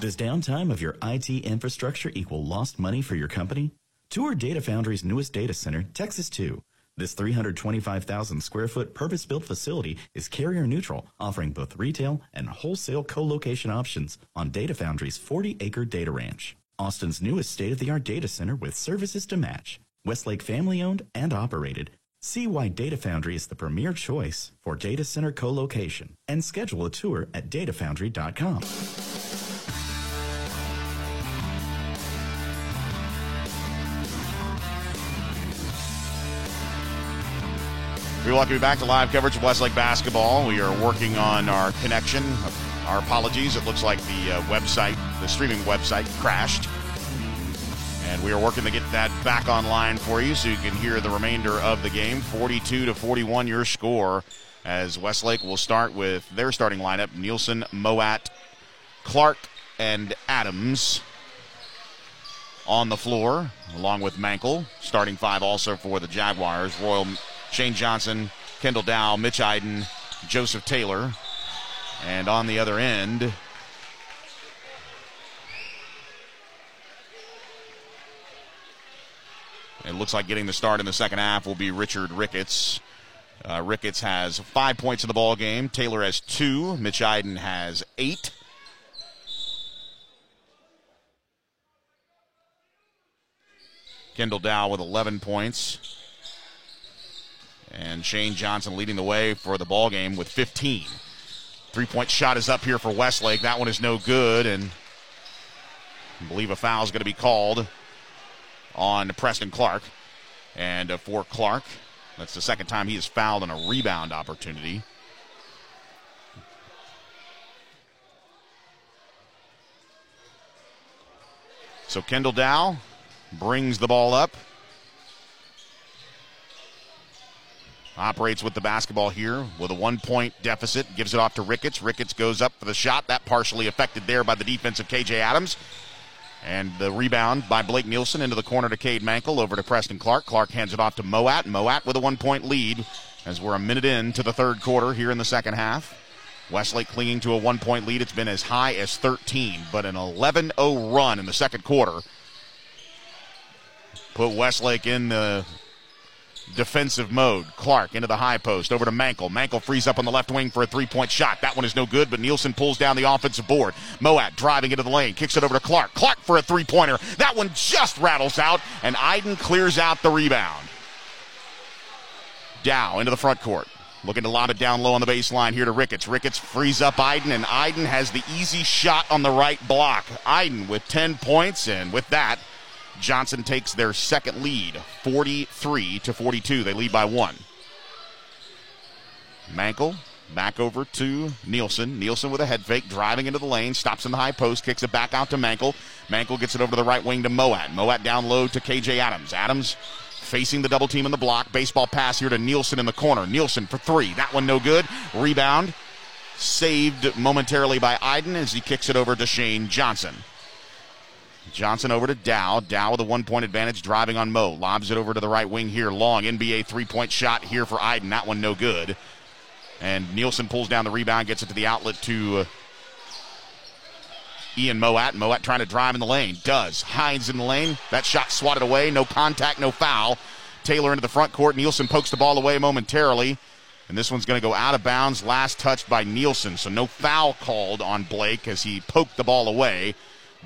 Does downtime of your IT infrastructure equal lost money for your company? Tour Data Foundry's newest data center, Texas 2. This 325,000 square foot purpose built facility is carrier neutral, offering both retail and wholesale co location options on Data Foundry's 40 acre data ranch. Austin's newest state of the art data center with services to match. Westlake family owned and operated. See why Data Foundry is the premier choice for data center co location and schedule a tour at datafoundry.com. We welcome you back to live coverage of Westlake basketball. We are working on our connection. Our apologies. It looks like the uh, website, the streaming website, crashed. And we are working to get that back online for you so you can hear the remainder of the game. 42 to 41, your score. As Westlake will start with their starting lineup Nielsen, Moat, Clark, and Adams on the floor, along with Mankel. Starting five also for the Jaguars. Royal Shane Johnson, Kendall Dow, Mitch Iden, Joseph Taylor. And on the other end, it looks like getting the start in the second half will be Richard Ricketts. Uh, Ricketts has five points in the ball game. Taylor has two. Mitch Iden has eight. Kendall Dow with 11 points. And Shane Johnson leading the way for the ball game with 15. Three point shot is up here for Westlake. That one is no good, and I believe a foul is going to be called on Preston Clark. And uh, for Clark, that's the second time he has fouled on a rebound opportunity. So Kendall Dow brings the ball up. Operates with the basketball here with a one point deficit. Gives it off to Ricketts. Ricketts goes up for the shot. That partially affected there by the defense of KJ Adams. And the rebound by Blake Nielsen into the corner to Cade Mankel over to Preston Clark. Clark hands it off to Moat. Moat with a one point lead as we're a minute into the third quarter here in the second half. Westlake clinging to a one point lead. It's been as high as 13, but an 11 0 run in the second quarter put Westlake in the defensive mode. Clark into the high post over to Mankel. Mankel frees up on the left wing for a three point shot. That one is no good, but Nielsen pulls down the offensive board. Moat driving into the lane, kicks it over to Clark. Clark for a three pointer. That one just rattles out, and Iden clears out the rebound. Dow into the front court. Looking to lob it down low on the baseline here to Ricketts. Ricketts frees up Iden, and Iden has the easy shot on the right block. Iden with 10 points, and with that, Johnson takes their second lead, 43 to 42. They lead by one. Mankel back over to Nielsen. Nielsen with a head fake, driving into the lane, stops in the high post, kicks it back out to Mankel. Mankel gets it over to the right wing to Moat. Moat down low to KJ Adams. Adams facing the double team in the block. Baseball pass here to Nielsen in the corner. Nielsen for three. That one no good. Rebound saved momentarily by Iden as he kicks it over to Shane Johnson. Johnson over to Dow. Dow with a one point advantage driving on Mo. Lobs it over to the right wing here. Long NBA three point shot here for Iden. That one no good. And Nielsen pulls down the rebound, gets it to the outlet to uh, Ian Moat. Moat trying to drive in the lane. Does. Hines in the lane. That shot swatted away. No contact, no foul. Taylor into the front court. Nielsen pokes the ball away momentarily. And this one's going to go out of bounds. Last touched by Nielsen. So no foul called on Blake as he poked the ball away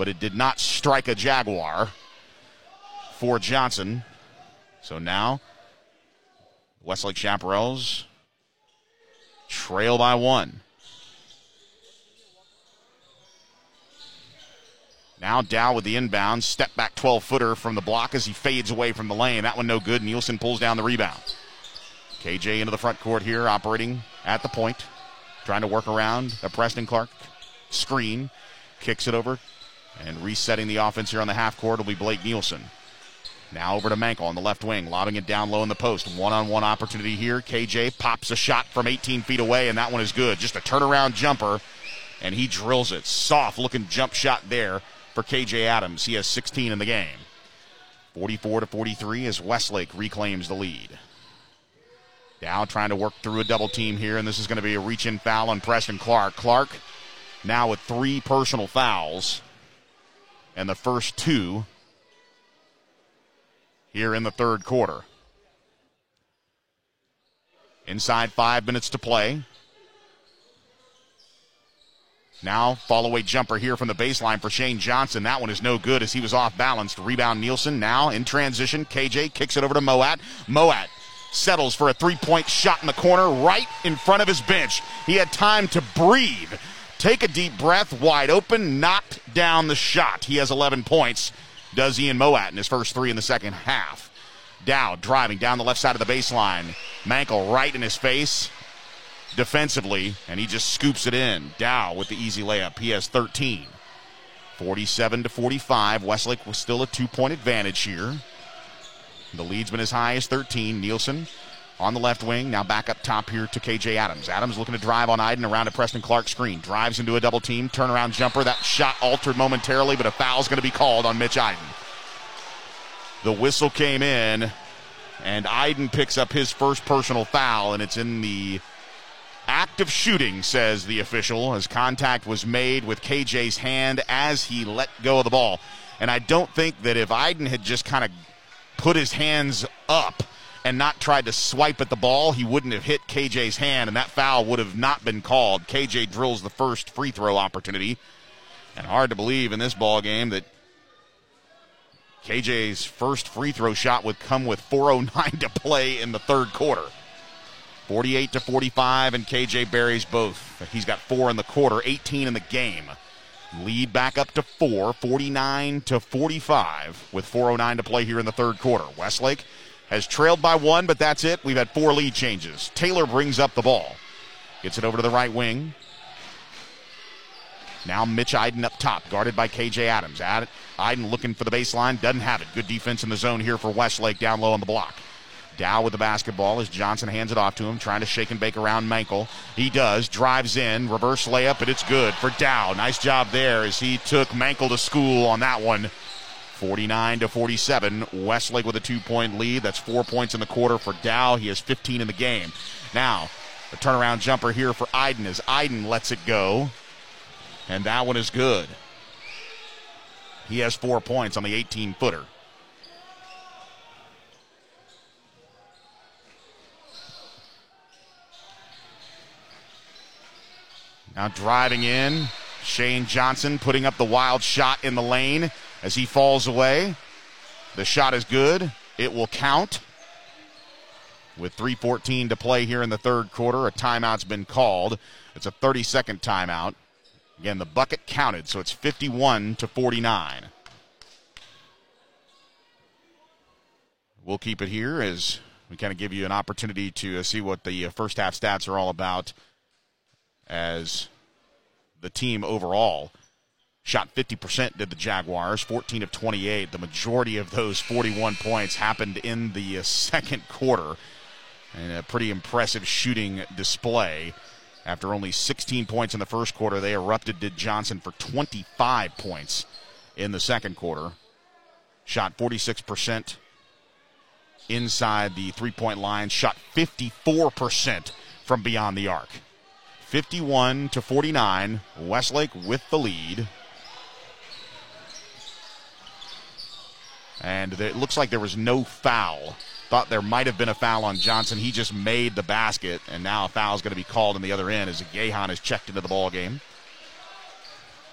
but it did not strike a Jaguar for Johnson. So now, Westlake Chaparrals trail by one. Now Dow with the inbound, step back 12 footer from the block as he fades away from the lane. That one no good. Nielsen pulls down the rebound. KJ into the front court here, operating at the point, trying to work around a Preston Clark screen, kicks it over, and resetting the offense here on the half court will be Blake Nielsen. Now over to Mankel on the left wing, lobbing it down low in the post. One on one opportunity here. KJ pops a shot from 18 feet away, and that one is good. Just a turnaround jumper, and he drills it. Soft looking jump shot there for KJ Adams. He has 16 in the game. 44 to 43 as Westlake reclaims the lead. Dow trying to work through a double team here, and this is going to be a reach in foul on Preston Clark. Clark now with three personal fouls, and the first two here in the third quarter. Inside five minutes to play. Now, fall away jumper here from the baseline for Shane Johnson. That one is no good as he was off balance. Rebound Nielsen. Now in transition, KJ kicks it over to Moat. Moat settles for a three point shot in the corner right in front of his bench. He had time to breathe, take a deep breath, wide open, knocked down the shot. He has 11 points, does Ian Moat in his first three in the second half. Dow driving down the left side of the baseline. Mankel right in his face defensively, and he just scoops it in. Dow with the easy layup. He has 13. 47 to 45. Westlake was still a two point advantage here. The lead's been as high as 13. Nielsen on the left wing. Now back up top here to KJ Adams. Adams looking to drive on Iden around a Preston Clark screen. Drives into a double team. Turnaround jumper. That shot altered momentarily, but a foul's going to be called on Mitch Iden. The whistle came in, and Iden picks up his first personal foul, and it's in the act of shooting, says the official, as contact was made with KJ's hand as he let go of the ball. And I don't think that if Iden had just kind of put his hands up and not tried to swipe at the ball, he wouldn't have hit KJ's hand, and that foul would have not been called. KJ drills the first free throw opportunity. And hard to believe in this ball game that KJ's first free throw shot would come with 409 to play in the third quarter. 48 to 45, and KJ buries both. He's got four in the quarter, 18 in the game. Lead back up to four, 49 to 45, with 409 to play here in the third quarter. Westlake has trailed by one, but that's it. We've had four lead changes. Taylor brings up the ball, gets it over to the right wing. Now Mitch Iden up top, guarded by KJ Adams. Iden looking for the baseline, doesn't have it. Good defense in the zone here for Westlake down low on the block. Dow with the basketball as Johnson hands it off to him, trying to shake and bake around Mankel. He does, drives in, reverse layup, and it's good for Dow. Nice job there as he took Mankel to school on that one. 49 to 47. Westlake with a two point lead. That's four points in the quarter for Dow. He has 15 in the game. Now, a turnaround jumper here for Iden as Iden lets it go. And that one is good. He has four points on the 18 footer. Now driving in, Shane Johnson putting up the wild shot in the lane as he falls away. The shot is good. It will count. With 3.14 to play here in the third quarter, a timeout's been called. It's a 30 second timeout. Again, the bucket counted, so it's 51 to 49. We'll keep it here as we kind of give you an opportunity to uh, see what the uh, first half stats are all about as the team overall shot 50% did the Jaguars, 14 of 28. The majority of those 41 points happened in the uh, second quarter. And a pretty impressive shooting display. After only 16 points in the first quarter, they erupted did Johnson for 25 points in the second quarter. Shot 46% inside the three point line, shot 54% from beyond the arc. 51 to 49. Westlake with the lead. And it looks like there was no foul. Thought there might have been a foul on Johnson. He just made the basket, and now a foul is going to be called in the other end as Gahan is checked into the ball game.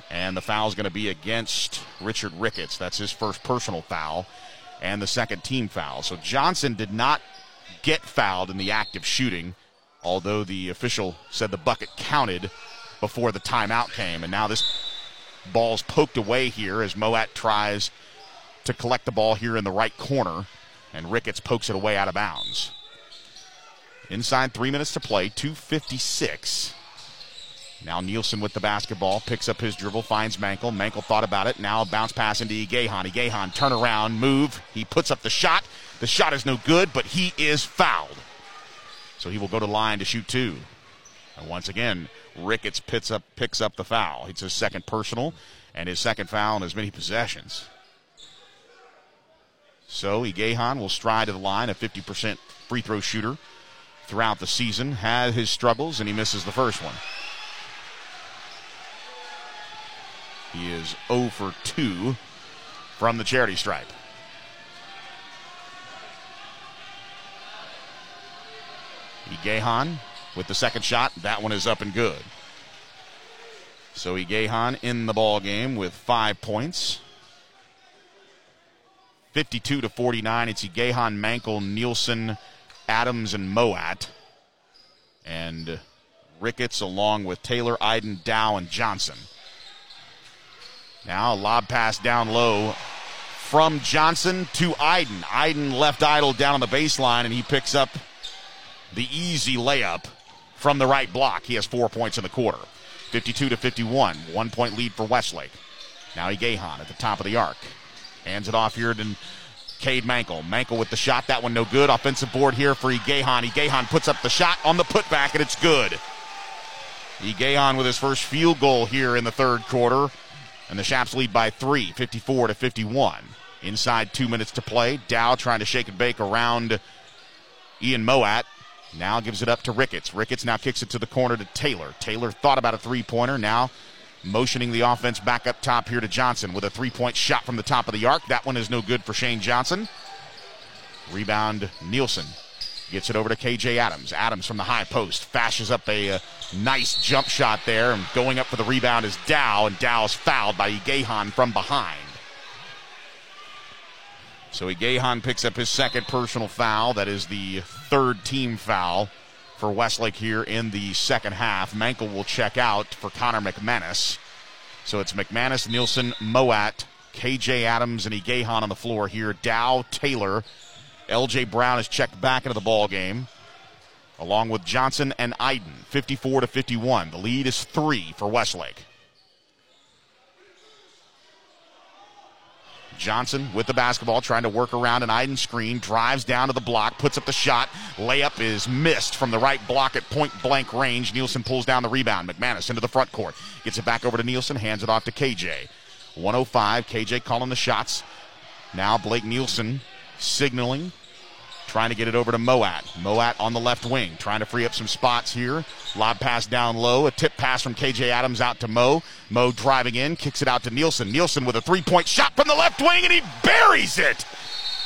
And the foul is going to be against Richard Ricketts. That's his first personal foul and the second team foul. So Johnson did not get fouled in the act of shooting, although the official said the bucket counted before the timeout came. And now this Ball's poked away here as Moat tries to collect the ball here in the right corner, and Ricketts pokes it away out of bounds. Inside three minutes to play, 256. Now Nielsen with the basketball, picks up his dribble, finds Mankel. Mankel thought about it. Now a bounce pass into Igehan. Igehan turn around, move. He puts up the shot. The shot is no good, but he is fouled. So he will go to line to shoot two. And once again, Ricketts picks up, picks up the foul. It's his second personal and his second foul in as many possessions. So Igehan will stride to the line, a 50% free throw shooter throughout the season. Had his struggles, and he misses the first one. He is 0 for 2 from the charity stripe. Igehan with the second shot. That one is up and good. So Igehan in the ball game with five points. 52 to 49. It's Igehan, Mankel, Nielsen, Adams, and Moat. And Ricketts along with Taylor, Iden, Dow, and Johnson. Now a lob pass down low from Johnson to Iden. Iden left idle down on the baseline, and he picks up the easy layup from the right block. He has four points in the quarter. 52 to 51. One point lead for Westlake. Now Igehan at the top of the arc. Hands it off here to Cade Mankel. Mankel with the shot. That one no good. Offensive board here for Igehan. Igehan puts up the shot on the putback, and it's good. Igehan with his first field goal here in the third quarter. And the Chaps lead by three, 54 to 51. Inside two minutes to play. Dow trying to shake and bake around Ian Moat. Now gives it up to Ricketts. Ricketts now kicks it to the corner to Taylor. Taylor thought about a three pointer. Now motioning the offense back up top here to Johnson with a three point shot from the top of the arc. That one is no good for Shane Johnson. Rebound Nielsen gets it over to KJ Adams. Adams from the high post fashes up a, uh, nice jump shot there. And going up for the rebound is Dow, and Dow's fouled by Igehan from behind. So Igehan picks up his second personal foul. That is the third team foul for Westlake here in the second half. Mankel will check out for Connor McManus. So it's McManus, Nielsen, Moat, KJ Adams, and Igehan on the floor here. Dow, Taylor, LJ Brown is checked back into the ball game, along with Johnson and Iden. 54 to 51. The lead is three for Westlake. Johnson with the basketball, trying to work around an Iden screen, drives down to the block, puts up the shot. Layup is missed from the right block at point blank range. Nielsen pulls down the rebound. McManus into the front court. Gets it back over to Nielsen, hands it off to KJ. 105, KJ calling the shots. Now Blake Nielsen signaling, trying to get it over to Moat. Moat on the left wing, trying to free up some spots here. Lob pass down low, a tip pass from KJ Adams out to Mo. Mo driving in, kicks it out to Nielsen. Nielsen with a three point shot from the left wing, and he buries it.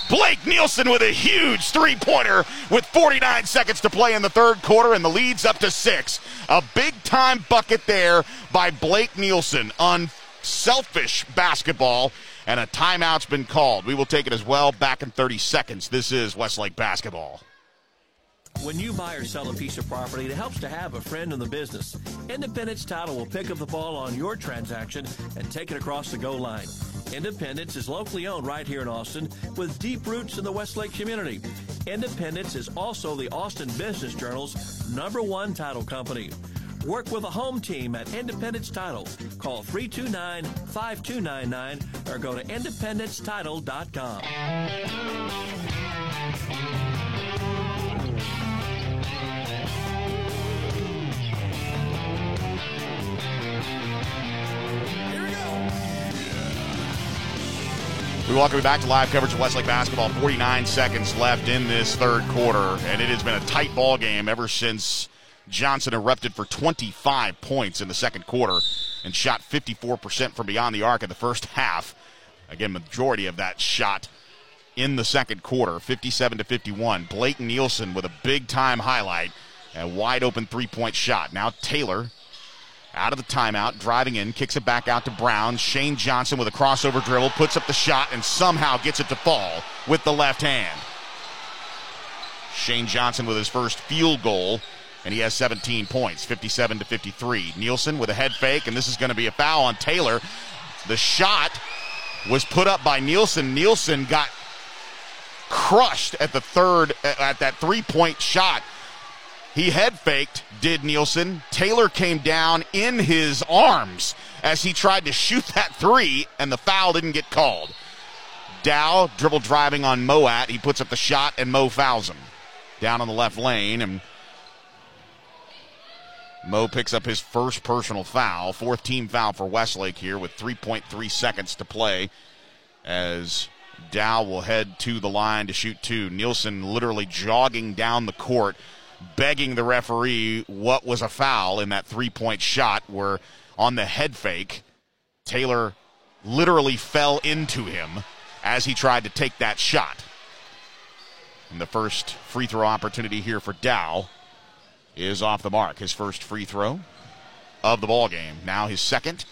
Blake Nielsen with a huge three pointer with 49 seconds to play in the third quarter, and the lead's up to six. A big time bucket there by Blake Nielsen. Unselfish basketball and a timeout's been called. We will take it as well back in 30 seconds. This is Westlake basketball. When you buy or sell a piece of property, it helps to have a friend in the business. Independence Title will pick up the ball on your transaction and take it across the goal line. Independence is locally owned right here in Austin with deep roots in the Westlake community. Independence is also the Austin Business Journal's number one title company. Work with a home team at Independence Title. Call 329 5299 or go to independencetitle.com. We welcome you back to live coverage of Westlake basketball. 49 seconds left in this third quarter, and it has been a tight ball game ever since Johnson erupted for 25 points in the second quarter and shot 54% from beyond the arc in the first half. Again, majority of that shot in the second quarter, 57 to 51. Blake Nielsen with a big time highlight, a wide open three point shot. Now Taylor out of the timeout, driving in, kicks it back out to Brown. Shane Johnson with a crossover dribble, puts up the shot, and somehow gets it to fall with the left hand. Shane Johnson with his first field goal and he has 17 points, 57 to 53. Nielsen with a head fake, and this is going to be a foul on Taylor. The shot was put up by Nielsen. Nielsen got crushed at the third at that three-point shot. He head faked, did Nielsen. Taylor came down in his arms as he tried to shoot that three, and the foul didn't get called. Dow dribble driving on Moat. He puts up the shot, and Mo fouls him down on the left lane, and Mo picks up his first personal foul, fourth team foul for Westlake here with 3.3 seconds to play as Dow will head to the line to shoot two. Nielsen literally jogging down the court, begging the referee what was a foul in that three point shot where on the head fake, Taylor literally fell into him as he tried to take that shot. And the first free throw opportunity here for Dow is off the mark. His first free throw of the ball game. Now his second,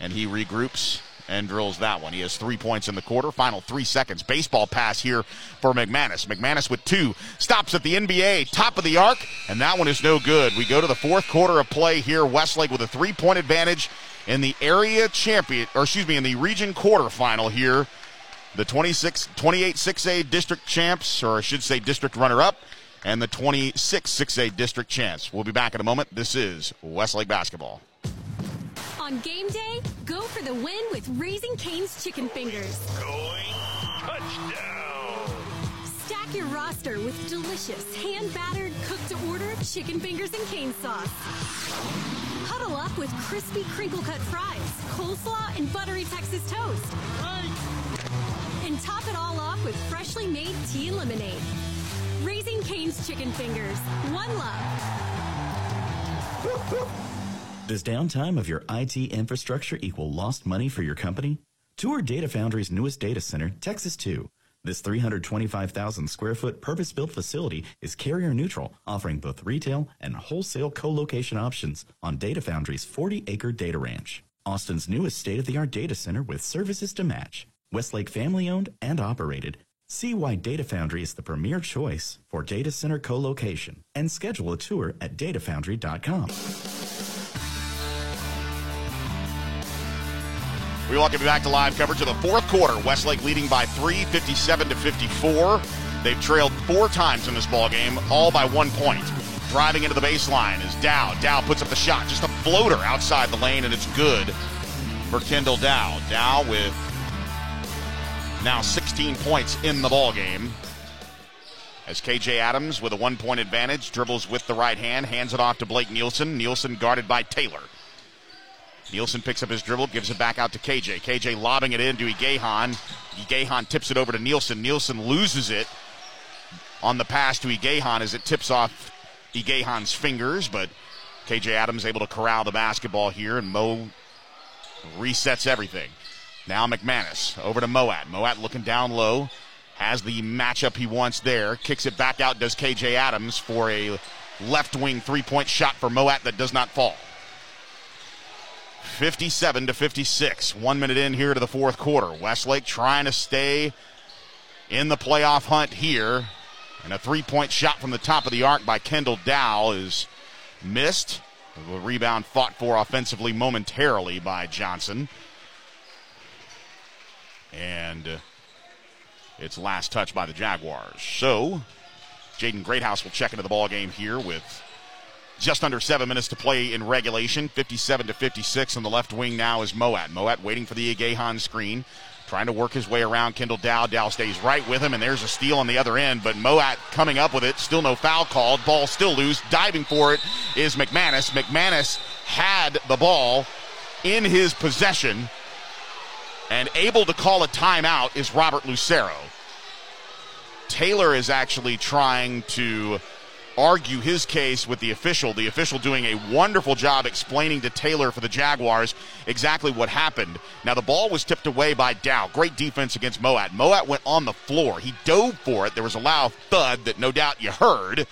and he regroups and drills that one. He has three points in the quarter. Final three seconds. Baseball pass here for McManus. McManus with two. Stops at the NBA, top of the arc, and that one is no good. We go to the fourth quarter of play here. Westlake with a three point advantage in the area champion, or excuse me, in the region quarterfinal here. The 26, 28 6A district champs, or I should say district runner up, and the 26 6A district champs. We'll be back in a moment. This is Westlake basketball. On game day, go for the win with Raising Cane's Chicken Fingers. Going touchdown. Stack your roster with delicious, hand battered, cooked to order chicken fingers and cane sauce. Huddle up with crispy crinkle cut fries, coleslaw, and buttery Texas toast. And top it all off with freshly made tea and lemonade. Raising Cane's Chicken Fingers. One love. Does downtime of your IT infrastructure equal lost money for your company? Tour Data Foundry's newest data center, Texas 2. This 325,000 square foot purpose built facility is carrier neutral, offering both retail and wholesale co location options on Data Foundry's 40 acre data ranch. Austin's newest state of the art data center with services to match. Westlake family owned and operated. See why Data Foundry is the premier choice for data center co location and schedule a tour at datafoundry.com. We welcome you back to live coverage of the fourth quarter. Westlake leading by three, 57 to 54. They've trailed four times in this ball game, all by one point. Driving into the baseline is Dow. Dow puts up the shot, just a floater outside the lane, and it's good for Kendall Dow. Dow with now 16 points in the ball game. As KJ Adams with a one point advantage dribbles with the right hand, hands it off to Blake Nielsen. Nielsen guarded by Taylor. Nielsen picks up his dribble, gives it back out to KJ. KJ lobbing it in to Igahan. Igahan tips it over to Nielsen. Nielsen loses it on the pass to Igahan as it tips off Igahan's fingers, but KJ Adams able to corral the basketball here, and Mo resets everything. Now McManus over to Moat. Moat looking down low, has the matchup he wants there, kicks it back out, does KJ Adams for a left wing three point shot for Moat that does not fall. 57 to 56. One minute in here to the fourth quarter. Westlake trying to stay in the playoff hunt here. And a three point shot from the top of the arc by Kendall Dow is missed. The rebound fought for offensively momentarily by Johnson. And uh, it's last touch by the Jaguars. So, Jaden Greathouse will check into the ball game here with just under seven minutes to play in regulation. 57 to 56 on the left wing now is Moat. Moat waiting for the Agahan screen, trying to work his way around Kendall Dow. Dow stays right with him, and there's a steal on the other end, but Moat coming up with it. Still no foul called. Ball still loose. Diving for it is McManus. McManus had the ball in his possession, and able to call a timeout is Robert Lucero. Taylor is actually trying to argue his case with the official. The official doing a wonderful job explaining to Taylor for the Jaguars exactly what happened. Now, the ball was tipped away by Dow. Great defense against Moat. Moat went on the floor. He dove for it. There was a loud thud that no doubt you heard.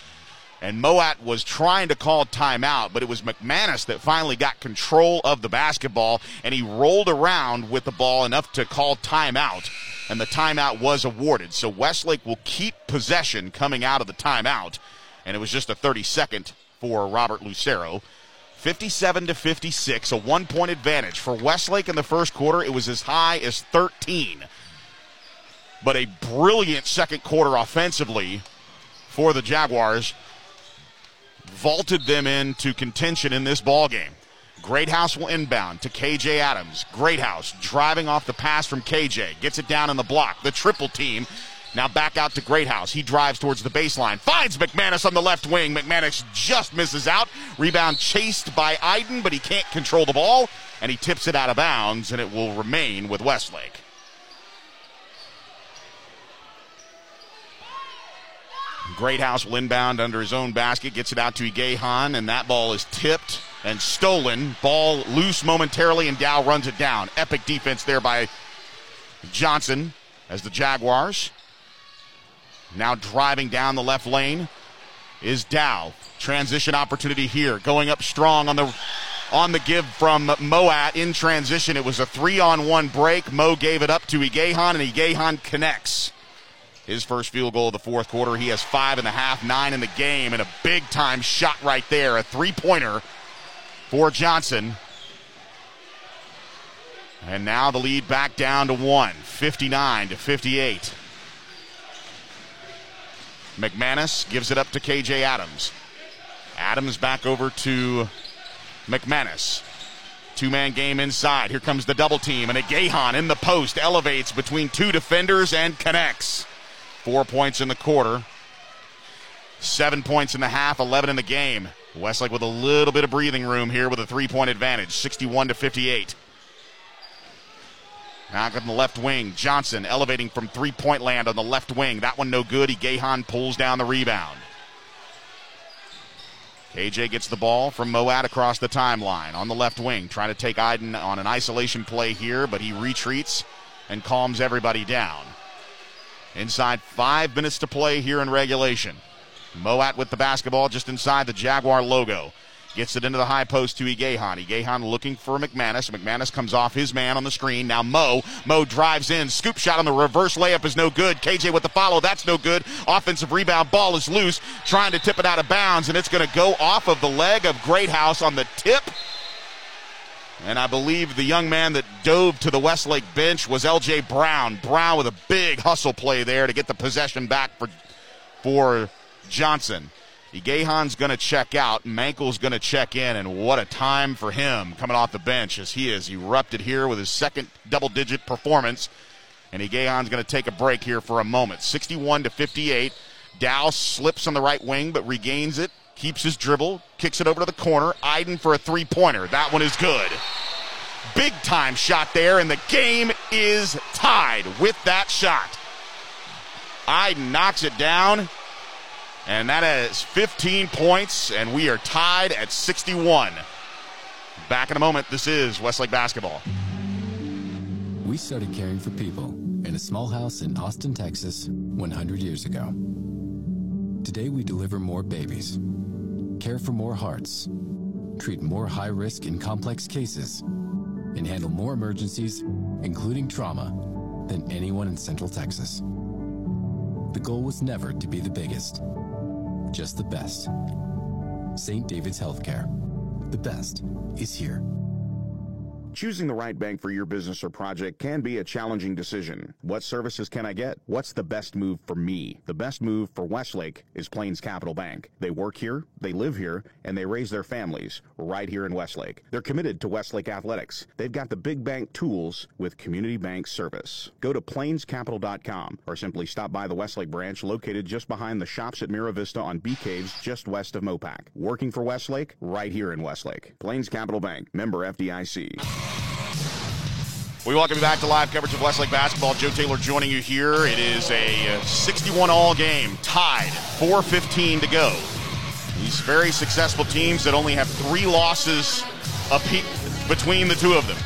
And Moat was trying to call timeout, but it was McManus that finally got control of the basketball, and he rolled around with the ball enough to call timeout. And the timeout was awarded. So Westlake will keep possession coming out of the timeout and it was just a 30 second for Robert Lucero. 57 to 56, a one point advantage. For Westlake in the first quarter, it was as high as 13. But a brilliant second quarter offensively for the Jaguars vaulted them into contention in this ball game. Greathouse will inbound to KJ Adams. Greathouse driving off the pass from KJ, gets it down in the block. The triple team now back out to Greathouse. He drives towards the baseline, finds McManus on the left wing. McManus just misses out. Rebound chased by Iden, but he can't control the ball, and he tips it out of bounds, and it will remain with Westlake. Greathouse will inbound under his own basket, gets it out to Igehan, and that ball is tipped and stolen. Ball loose momentarily, and Dow runs it down. Epic defense there by Johnson as the Jaguars now driving down the left lane is Dow. Transition opportunity here. Going up strong on the on the give from Moat in transition. It was a three on one break. Mo gave it up to Igehan, and Igehan connects. His first field goal of the fourth quarter. He has five and a half, nine in the game, and a big time shot right there. A three pointer for Johnson. And now the lead back down to one, 59 to 58. McManus gives it up to KJ Adams. Adams back over to McManus. Two man game inside. Here comes the double team, and a Gahan in the post elevates between two defenders and connects. Four points in the quarter, seven points in the half, 11 in the game. Westlake with a little bit of breathing room here with a three point advantage, 61 to 58. Back on the left wing, Johnson elevating from three point land on the left wing. That one no good. Gahan pulls down the rebound. KJ gets the ball from Moat across the timeline on the left wing, trying to take Iden on an isolation play here, but he retreats and calms everybody down. Inside five minutes to play here in regulation. Moat with the basketball just inside the Jaguar logo. Gets it into the high post to Igehan. Igehan looking for McManus. McManus comes off his man on the screen. Now Mo. Mo drives in. Scoop shot on the reverse layup is no good. KJ with the follow. That's no good. Offensive rebound. Ball is loose. Trying to tip it out of bounds, and it's going to go off of the leg of Greathouse on the tip. And I believe the young man that dove to the Westlake bench was LJ Brown. Brown with a big hustle play there to get the possession back for, for Johnson. Gahan's going to check out. Mankel's going to check in, and what a time for him coming off the bench as he has erupted here with his second double-digit performance. And Gahan's going to take a break here for a moment. 61 to 58. Dow slips on the right wing, but regains it, keeps his dribble, kicks it over to the corner. Iden for a three-pointer. That one is good. Big time shot there, and the game is tied with that shot. Iden knocks it down. And that is 15 points, and we are tied at 61. Back in a moment, this is Westlake Basketball. We started caring for people in a small house in Austin, Texas, 100 years ago. Today, we deliver more babies, care for more hearts, treat more high risk and complex cases, and handle more emergencies, including trauma, than anyone in Central Texas. The goal was never to be the biggest just the best. St. David's Healthcare. The best is here. Choosing the right bank for your business or project can be a challenging decision. What services can I get? What's the best move for me? The best move for Westlake is Plains Capital Bank. They work here, they live here, and they raise their families right here in Westlake. They're committed to Westlake athletics. They've got the big bank tools with community bank service. Go to plainscapital.com or simply stop by the Westlake branch located just behind the shops at Mira Vista on Bee Caves just west of Mopac. Working for Westlake right here in Westlake. Plains Capital Bank, member FDIC. We welcome you back to live coverage of Westlake basketball. Joe Taylor joining you here. It is a uh, 61 all game, tied, 4:15 to go. These very successful teams that only have three losses between the two of them.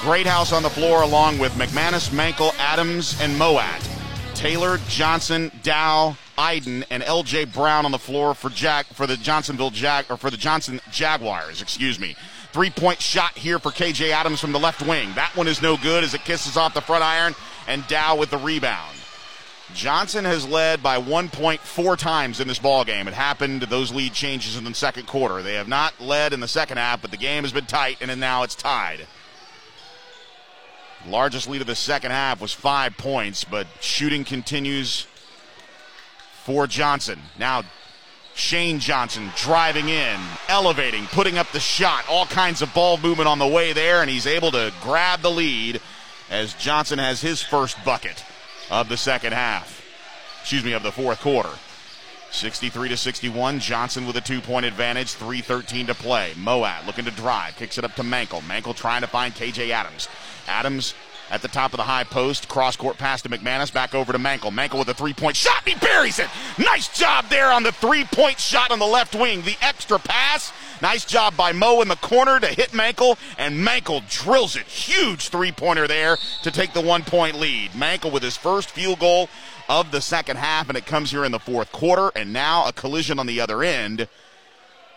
Greathouse on the floor along with McManus, Mankel, Adams, and Moat. Taylor, Johnson, Dow, Iden, and L.J. Brown on the floor for Jack for the Johnsonville Jag or for the Johnson Jaguars. Excuse me. Three point shot here for KJ Adams from the left wing. That one is no good as it kisses off the front iron, and Dow with the rebound. Johnson has led by one point four times in this ball game. It happened those lead changes in the second quarter. They have not led in the second half, but the game has been tight, and now it's tied. Largest lead of the second half was five points, but shooting continues for Johnson. Now Shane Johnson driving in, elevating, putting up the shot, all kinds of ball movement on the way there, and he's able to grab the lead as Johnson has his first bucket of the second half. Excuse me, of the fourth quarter. 63 to 61. Johnson with a two point advantage. 3.13 to play. Moat looking to drive. Kicks it up to Mankel. Mankel trying to find KJ Adams. Adams at the top of the high post. Cross court pass to McManus. Back over to Mankel. Mankel with a three point shot. He buries it. Nice job there on the three point shot on the left wing. The extra pass. Nice job by Mo in the corner to hit Mankel. And Mankel drills it. Huge three pointer there to take the one point lead. Mankel with his first field goal of the second half. And it comes here in the fourth quarter. And now a collision on the other end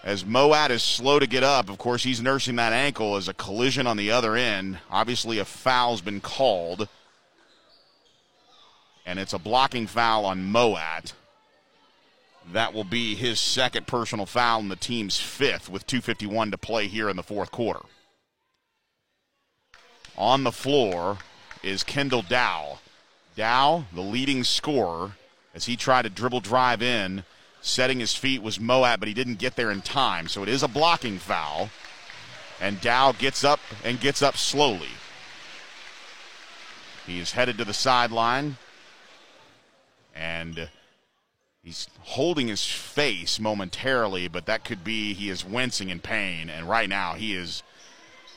as Moat is slow to get up. Of course, he's nursing that ankle as a collision on the other end. Obviously, a foul's been called. And it's a blocking foul on Moat. That will be his second personal foul and the team's fifth with 2.51 to play here in the fourth quarter. On the floor is Kendall Dow. Dow, the leading scorer, as he tried to dribble drive in setting his feet was Moat, but he didn't get there in time. So it is a blocking foul. And Dow gets up and gets up slowly. He's headed to the sideline. And he's holding his face momentarily, but that could be he is wincing in pain. And right now he is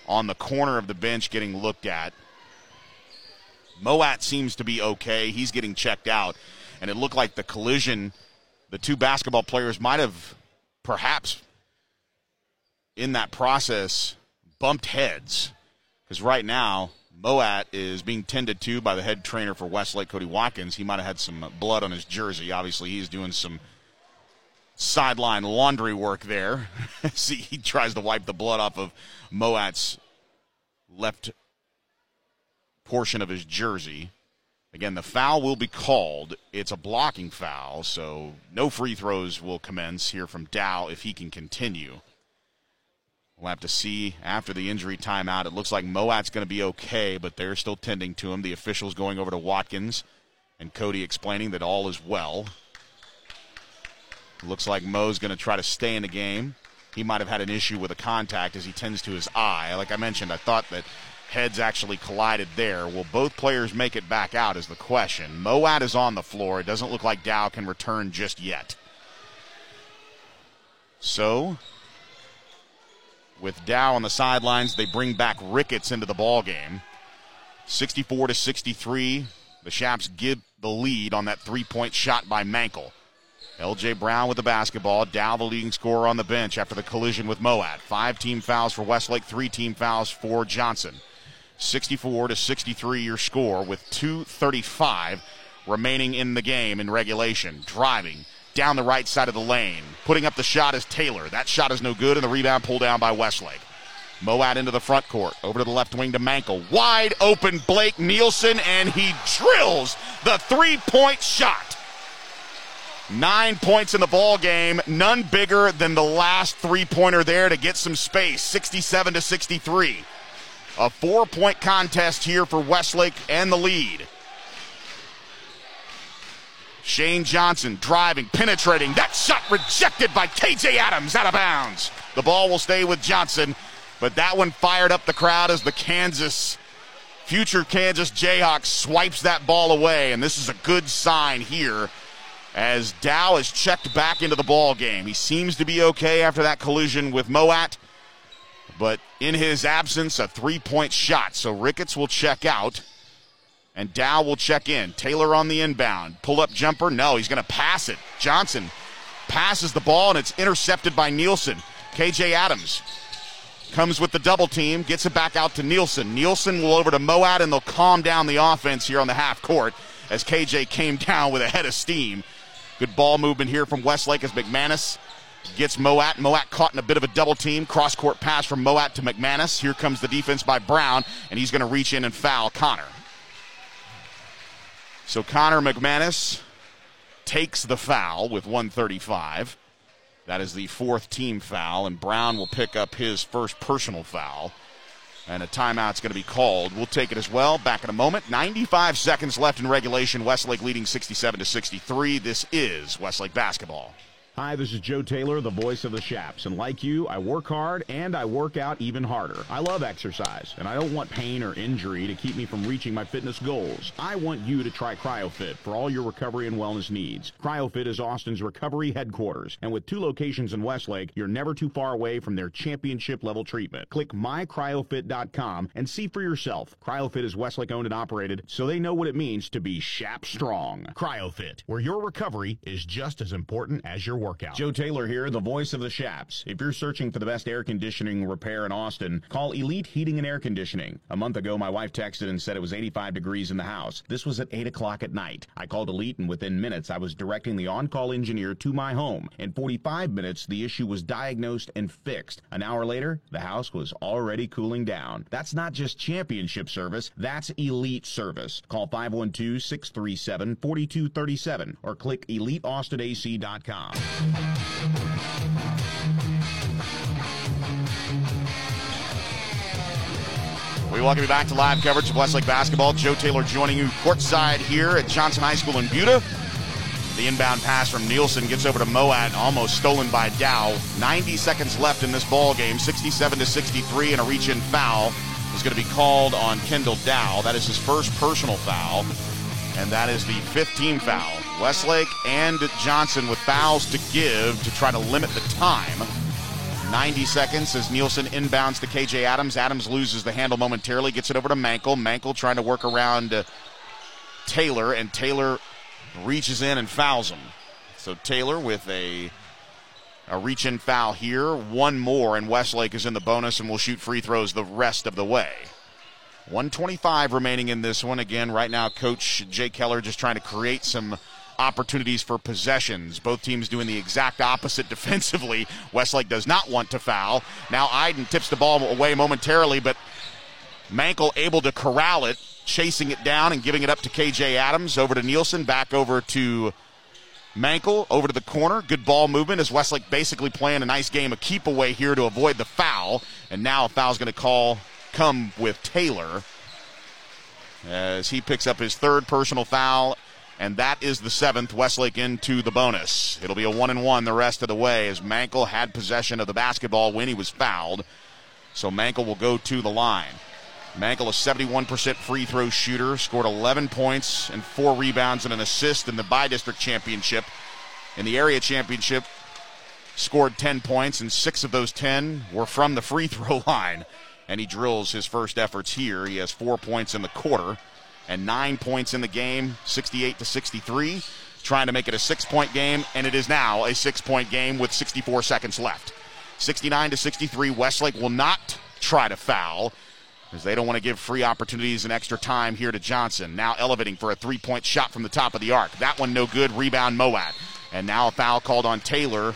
on the corner of the bench getting looked at. Moat seems to be okay. He's getting checked out. And it looked like the collision the two basketball players might have perhaps in that process bumped heads because right now Moat is being tended to by the head trainer for Westlake, Cody Watkins. He might have had some blood on his jersey. Obviously, he's doing some sideline laundry work there. See, he tries to wipe the blood off of Moat's left portion of his jersey. Again, the foul will be called. It's a blocking foul, so no free throws will commence here from Dow if he can continue. We'll have to see after the injury timeout. It looks like Moat's going to be okay, but they're still tending to him. The officials going over to Watkins and Cody explaining that all is well. Looks like Mo's going to try to stay in the game. He might have had an issue with a contact as he tends to his eye. Like I mentioned, I thought that heads actually collided there. Will both players make it back out is the question. Moat is on the floor. It doesn't look like Dow can return just yet. So, with Dow on the sidelines, they bring back Ricketts into the ball game. 64 to 63. The Chaps give the lead on that three-point shot by Mankel. LJ Brown with the basketball. Dow, the leading scorer on the bench after the collision with Moat. Five team fouls for Westlake, three team fouls for Johnson. 64 to 63 your score with 235 remaining in the game in regulation. Driving down the right side of the lane. Putting up the shot is Taylor. That shot is no good, and the rebound pulled down by Westlake. Moat into the front court. Over to the left wing to Mankel. Wide open Blake Nielsen, and he drills the three point shot. Nine points in the ball game, none bigger than the last three pointer there to get some space. 67 to 63. A four point contest here for Westlake and the lead. Shane Johnson driving, penetrating. That shot rejected by KJ Adams out of bounds. The ball will stay with Johnson, but that one fired up the crowd as the Kansas, future Kansas Jayhawks swipes that ball away. And this is a good sign here as Dow is checked back into the ball game. He seems to be okay after that collision with Moat. But in his absence, a three point shot. So Ricketts will check out and Dow will check in. Taylor on the inbound. Pull up jumper. No, he's going to pass it. Johnson passes the ball and it's intercepted by Nielsen. KJ Adams comes with the double team, gets it back out to Nielsen. Nielsen will over to Moat and they'll calm down the offense here on the half court as KJ came down with a head of steam. Good ball movement here from Westlake as McManus gets Moat. Moat caught in a bit of a double team. Cross court pass from Moat to McManus. Here comes the defense by Brown, and he's going to reach in and foul Connor. So Connor McManus takes the foul with 135. That is the fourth team foul, and Brown will pick up his first personal foul. And a timeout's going to be called. We'll take it as well. Back in a moment. 95 seconds left in regulation. Westlake leading 67 to 63. This is Westlake basketball. Hi, this is Joe Taylor, the voice of the Chaps, and like you, I work hard and I work out even harder. I love exercise, and I don't want pain or injury to keep me from reaching my fitness goals. I want you to try CryoFit for all your recovery and wellness needs. CryoFit is Austin's recovery headquarters, and with two locations in Westlake, you're never too far away from their championship level treatment. Click mycryofit.com and see for yourself. CryoFit is Westlake owned and operated, so they know what it means to be Chap strong. CryoFit, where your recovery is just as important as your workout. Joe Taylor here, the voice of the Chaps. If you're searching for the best air conditioning repair in Austin, call Elite Heating and Air Conditioning. A month ago, my wife texted and said it was 85 degrees in the house. This was at 8 o'clock at night. I called Elite, and within minutes, I was directing the on call engineer to my home. In 45 minutes, the issue was diagnosed and fixed. An hour later, the house was already cooling down. That's not just championship service, that's elite service. Call 512 637 4237 or click EliteAustinAC.com. We welcome you back to live coverage of Westlake basketball. Joe Taylor joining you courtside here at Johnson High School in Buda. The inbound pass from Nielsen gets over to Moat, almost stolen by Dow. 90 seconds left in this ball game, 67 to 63, and a reach-in foul is going to be called on Kendall Dow. That is his first personal foul, and that is the fifth team foul. Westlake and Johnson with fouls to give to try to limit the time. 90 seconds as Nielsen inbounds to KJ Adams. Adams loses the handle momentarily, gets it over to Mankel. Mankel trying to work around uh, Taylor, and Taylor reaches in and fouls him. So Taylor with a a reach in foul here, one more, and Westlake is in the bonus and will shoot free throws the rest of the way. 125 remaining in this one. Again, right now, Coach Jay Keller just trying to create some opportunities for possessions. Both teams doing the exact opposite defensively. Westlake does not want to foul. Now Iden tips the ball away momentarily, but Mankel able to corral it, chasing it down and giving it up to KJ Adams. Over to Nielsen, back over to Mankel, over to the corner. Good ball movement as Westlake basically playing a nice game of keep away here to avoid the foul. And now a foul's going to call come with Taylor as he picks up his third personal foul and that is the seventh. Westlake into the bonus. It'll be a one and one the rest of the way as Mankel had possession of the basketball when he was fouled. So Mankel will go to the line. Mankel, a 71% free throw shooter, scored 11 points and four rebounds and an assist in the by district championship. In the area championship, scored 10 points, and six of those 10 were from the free throw line. And he drills his first efforts here. He has four points in the quarter and nine points in the game, 68 to 63, trying to make it a six point game, and it is now a six point game with 64 seconds left. 69 to 63, Westlake will not try to foul as they don't want to give free opportunities and extra time here to Johnson. Now elevating for a three point shot from the top of the arc. That one no good. Rebound Moat. And now a foul called on Taylor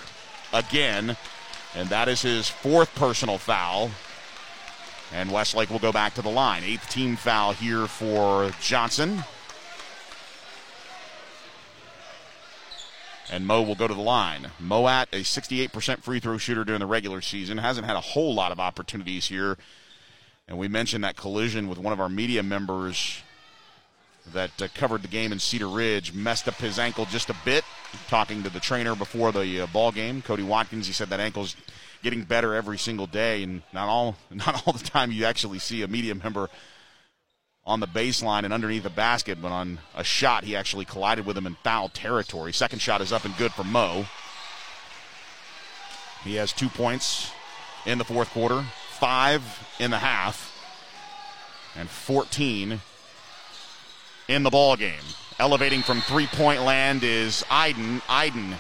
again. And that is his fourth personal foul. And Westlake will go back to the line. Eighth team foul here for Johnson. And Mo will go to the line. Moat, a 68% free throw shooter during the regular season, hasn't had a whole lot of opportunities here. And we mentioned that collision with one of our media members that uh, covered the game in Cedar Ridge, messed up his ankle just a bit. Talking to the trainer before the uh, ball game, Cody Watkins, he said that ankle's getting better every single day, and not all not all the time you actually see a media member on the baseline and underneath the basket, but on a shot he actually collided with him in foul territory. Second shot is up and good for Mo. He has two points in the fourth quarter, five in the half, and 14 in the ball game. Elevating from three-point land is Iden. Iden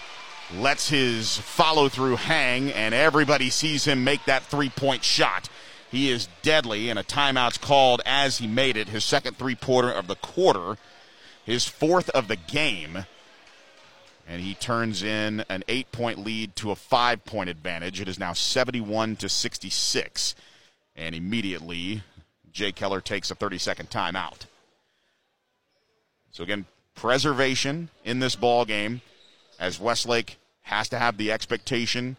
lets his follow through hang, and everybody sees him make that three point shot. He is deadly, and a timeout's called as he made it. His second three pointer of the quarter, his fourth of the game. And he turns in an eight point lead to a five point advantage. It is now 71 to 66. And immediately, Jay Keller takes a 30 second timeout. So again, preservation in this ball game as Westlake has to have the expectation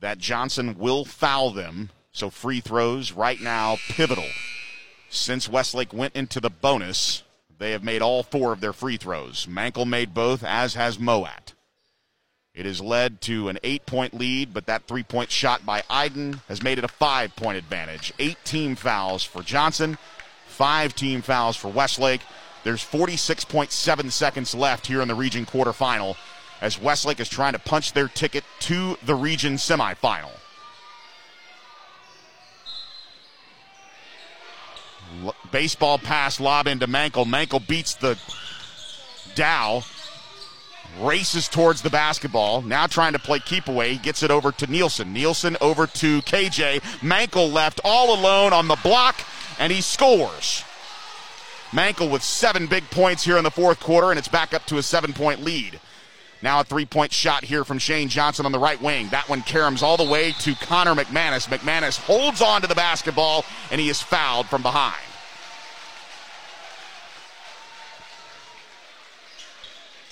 that Johnson will foul them. So free throws right now pivotal. Since Westlake went into the bonus, they have made all four of their free throws. Mankel made both, as has Moat. It has led to an eight point lead, but that three point shot by Iden has made it a five point advantage. Eight team fouls for Johnson, five team fouls for Westlake. There's 46.7 seconds left here in the region quarterfinal as Westlake is trying to punch their ticket to the region semifinal. L- baseball pass lob into Mankel. Mankel beats the Dow races towards the basketball. Now trying to play keep away. Gets it over to Nielsen. Nielsen over to KJ. Mankel left all alone on the block, and he scores. Mankel with seven big points here in the fourth quarter, and it's back up to a seven point lead. Now a three point shot here from Shane Johnson on the right wing. That one caroms all the way to Connor McManus. McManus holds on to the basketball, and he is fouled from behind.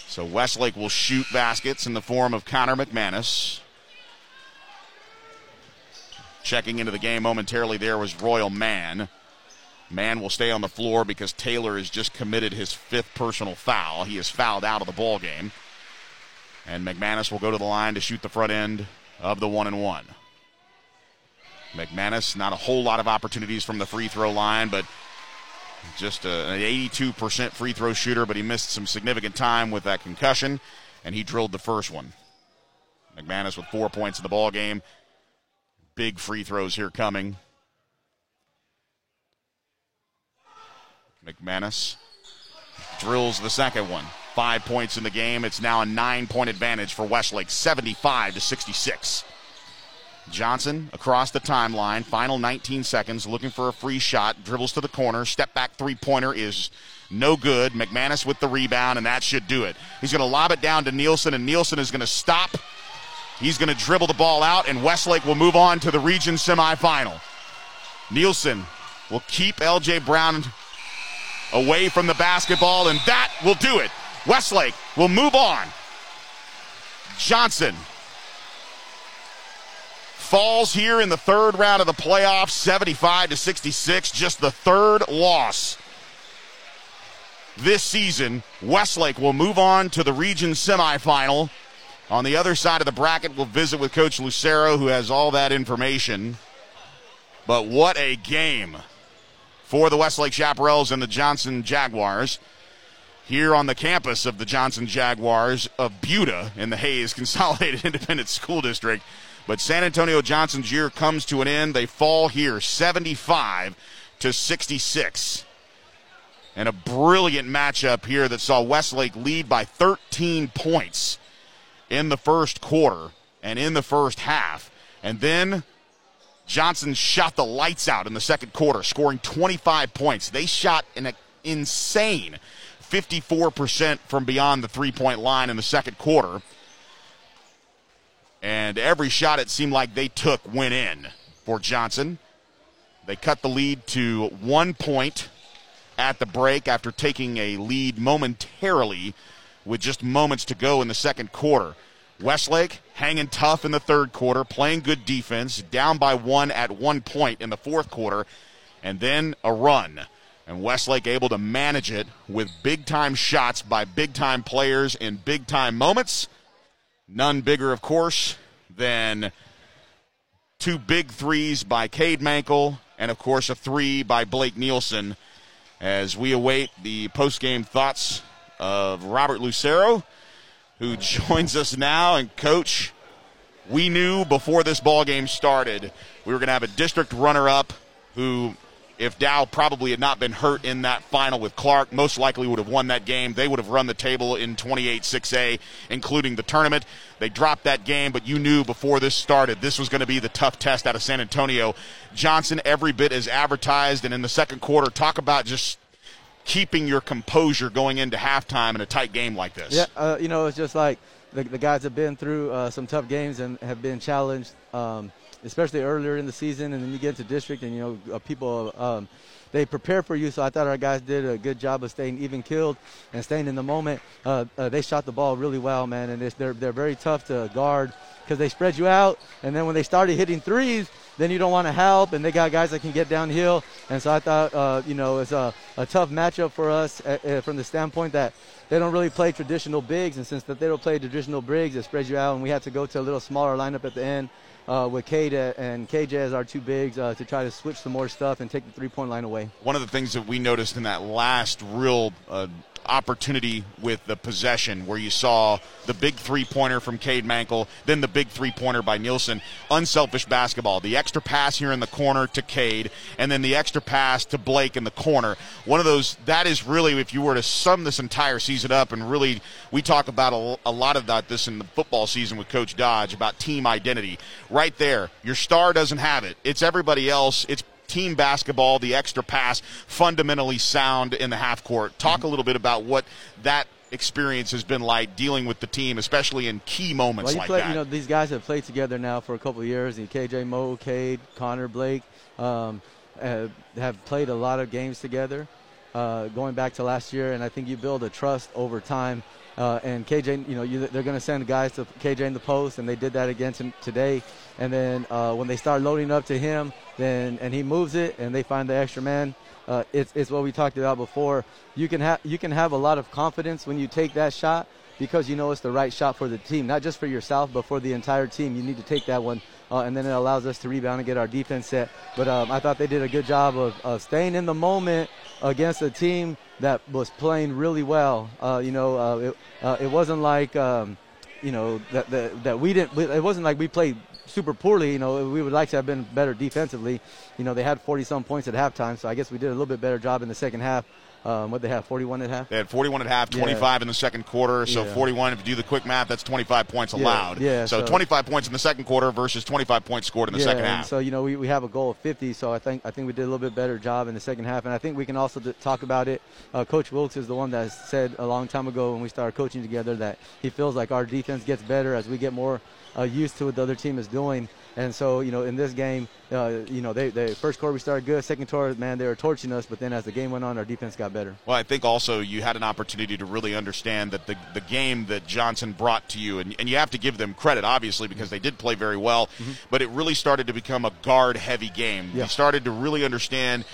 So Westlake will shoot baskets in the form of Connor McManus. Checking into the game momentarily there was Royal Mann. Mann will stay on the floor because Taylor has just committed his fifth personal foul. He is fouled out of the ball game. And McManus will go to the line to shoot the front end of the one and one. McManus, not a whole lot of opportunities from the free throw line, but just a, an 82% free throw shooter, but he missed some significant time with that concussion, and he drilled the first one. McManus with four points in the ball game. Big free throws here coming. McManus drills the second one. Five points in the game. It's now a nine point advantage for Westlake, 75 to 66. Johnson across the timeline, final 19 seconds, looking for a free shot, dribbles to the corner, step back three pointer is no good. McManus with the rebound, and that should do it. He's going to lob it down to Nielsen, and Nielsen is going to stop. He's going to dribble the ball out, and Westlake will move on to the region semifinal. Nielsen will keep LJ Brown away from the basketball, and that will do it. Westlake will move on. Johnson falls here in the third round of the playoffs, 75 to 66, just the third loss this season. Westlake will move on to the region semifinal. On the other side of the bracket, we'll visit with Coach Lucero, who has all that information. But what a game for the Westlake Chaparrals and the Johnson Jaguars here on the campus of the Johnson Jaguars of Buda in the Hays Consolidated Independent School District. But San Antonio Johnson's year comes to an end. They fall here 75 to 66. And a brilliant matchup here that saw Westlake lead by 13 points in the first quarter and in the first half. And then Johnson shot the lights out in the second quarter, scoring 25 points. They shot an insane 54% from beyond the three point line in the second quarter. And every shot it seemed like they took went in for Johnson. They cut the lead to one point at the break after taking a lead momentarily with just moments to go in the second quarter. Westlake hanging tough in the third quarter, playing good defense, down by one at one point in the fourth quarter, and then a run. And Westlake able to manage it with big time shots by big time players in big time moments. None bigger, of course, than two big threes by Cade Mankel, and of course a three by Blake Nielsen. As we await the post-game thoughts of Robert Lucero, who joins us now. And coach, we knew before this ball game started we were going to have a district runner-up who if Dow probably had not been hurt in that final with Clark, most likely would have won that game. They would have run the table in 28 6A, including the tournament. They dropped that game, but you knew before this started this was going to be the tough test out of San Antonio. Johnson, every bit as advertised, and in the second quarter, talk about just keeping your composure going into halftime in a tight game like this. Yeah, uh, you know, it's just like the, the guys have been through uh, some tough games and have been challenged. Um, especially earlier in the season, and then you get into district, and you know uh, people. Um, they prepare for you. So I thought our guys did a good job of staying even killed and staying in the moment. Uh, uh, they shot the ball really well, man, and they're they're very tough to guard because they spread you out. And then when they started hitting threes, then you don't want to help, and they got guys that can get downhill. And so I thought, uh, you know, it's a, a tough matchup for us uh, uh, from the standpoint that they don't really play traditional bigs, and since that they don't play traditional bigs, it spreads you out, and we had to go to a little smaller lineup at the end. Uh, with Cade and KJ as our two bigs uh, to try to switch some more stuff and take the three point line away. One of the things that we noticed in that last real uh, opportunity with the possession where you saw the big three pointer from Cade Mankel, then the big three pointer by Nielsen. Unselfish basketball. The extra pass here in the corner to Cade, and then the extra pass to Blake in the corner. One of those, that is really, if you were to sum this entire season up, and really, we talk about a, a lot of that this in the football season with Coach Dodge about team identity. Right there, your star doesn't have it. It's everybody else. It's team basketball, the extra pass, fundamentally sound in the half court. Talk a little bit about what that experience has been like dealing with the team, especially in key moments well, you like play, that. You know, these guys have played together now for a couple of years. And KJ Mo, Cade, Connor Blake um, uh, have played a lot of games together. Uh, going back to last year, and I think you build a trust over time. Uh, and KJ, you know, you, they're going to send guys to KJ in the post, and they did that again today. And then uh, when they start loading up to him, then and he moves it, and they find the extra man. Uh, it's, it's what we talked about before. You can have you can have a lot of confidence when you take that shot because you know it's the right shot for the team, not just for yourself, but for the entire team. You need to take that one, uh, and then it allows us to rebound and get our defense set. But um, I thought they did a good job of, of staying in the moment against a team that was playing really well. Uh, you know, uh, it, uh, it wasn't like. Um, you know that, that that we didn't. It wasn't like we played super poorly. You know, we would like to have been better defensively. You know, they had 40 some points at halftime, so I guess we did a little bit better job in the second half. Um, what they have, 41 at half? They had 41 at half, 25 yeah. in the second quarter. So yeah. 41, if you do the quick math, that's 25 points allowed. Yeah. yeah so, so, 25 points in the second quarter versus 25 points scored in the second half. So you know we, we have a goal of 50. So I think I think we did a little bit better job in the second half, and I think we can also talk about it. Uh, Coach Wilkes is the one that said a long time ago when we started coaching together that he feels like our defense gets better as we get more uh, used to what the other team is doing. And so, you know, in this game, uh, you know, they, they first quarter we started good. Second quarter, man, they were torching us. But then as the game went on, our defense got better. Well, I think also you had an opportunity to really understand that the the game that Johnson brought to you, and, and you have to give them credit, obviously, because they did play very well. Mm-hmm. But it really started to become a guard heavy game. Yeah. You started to really understand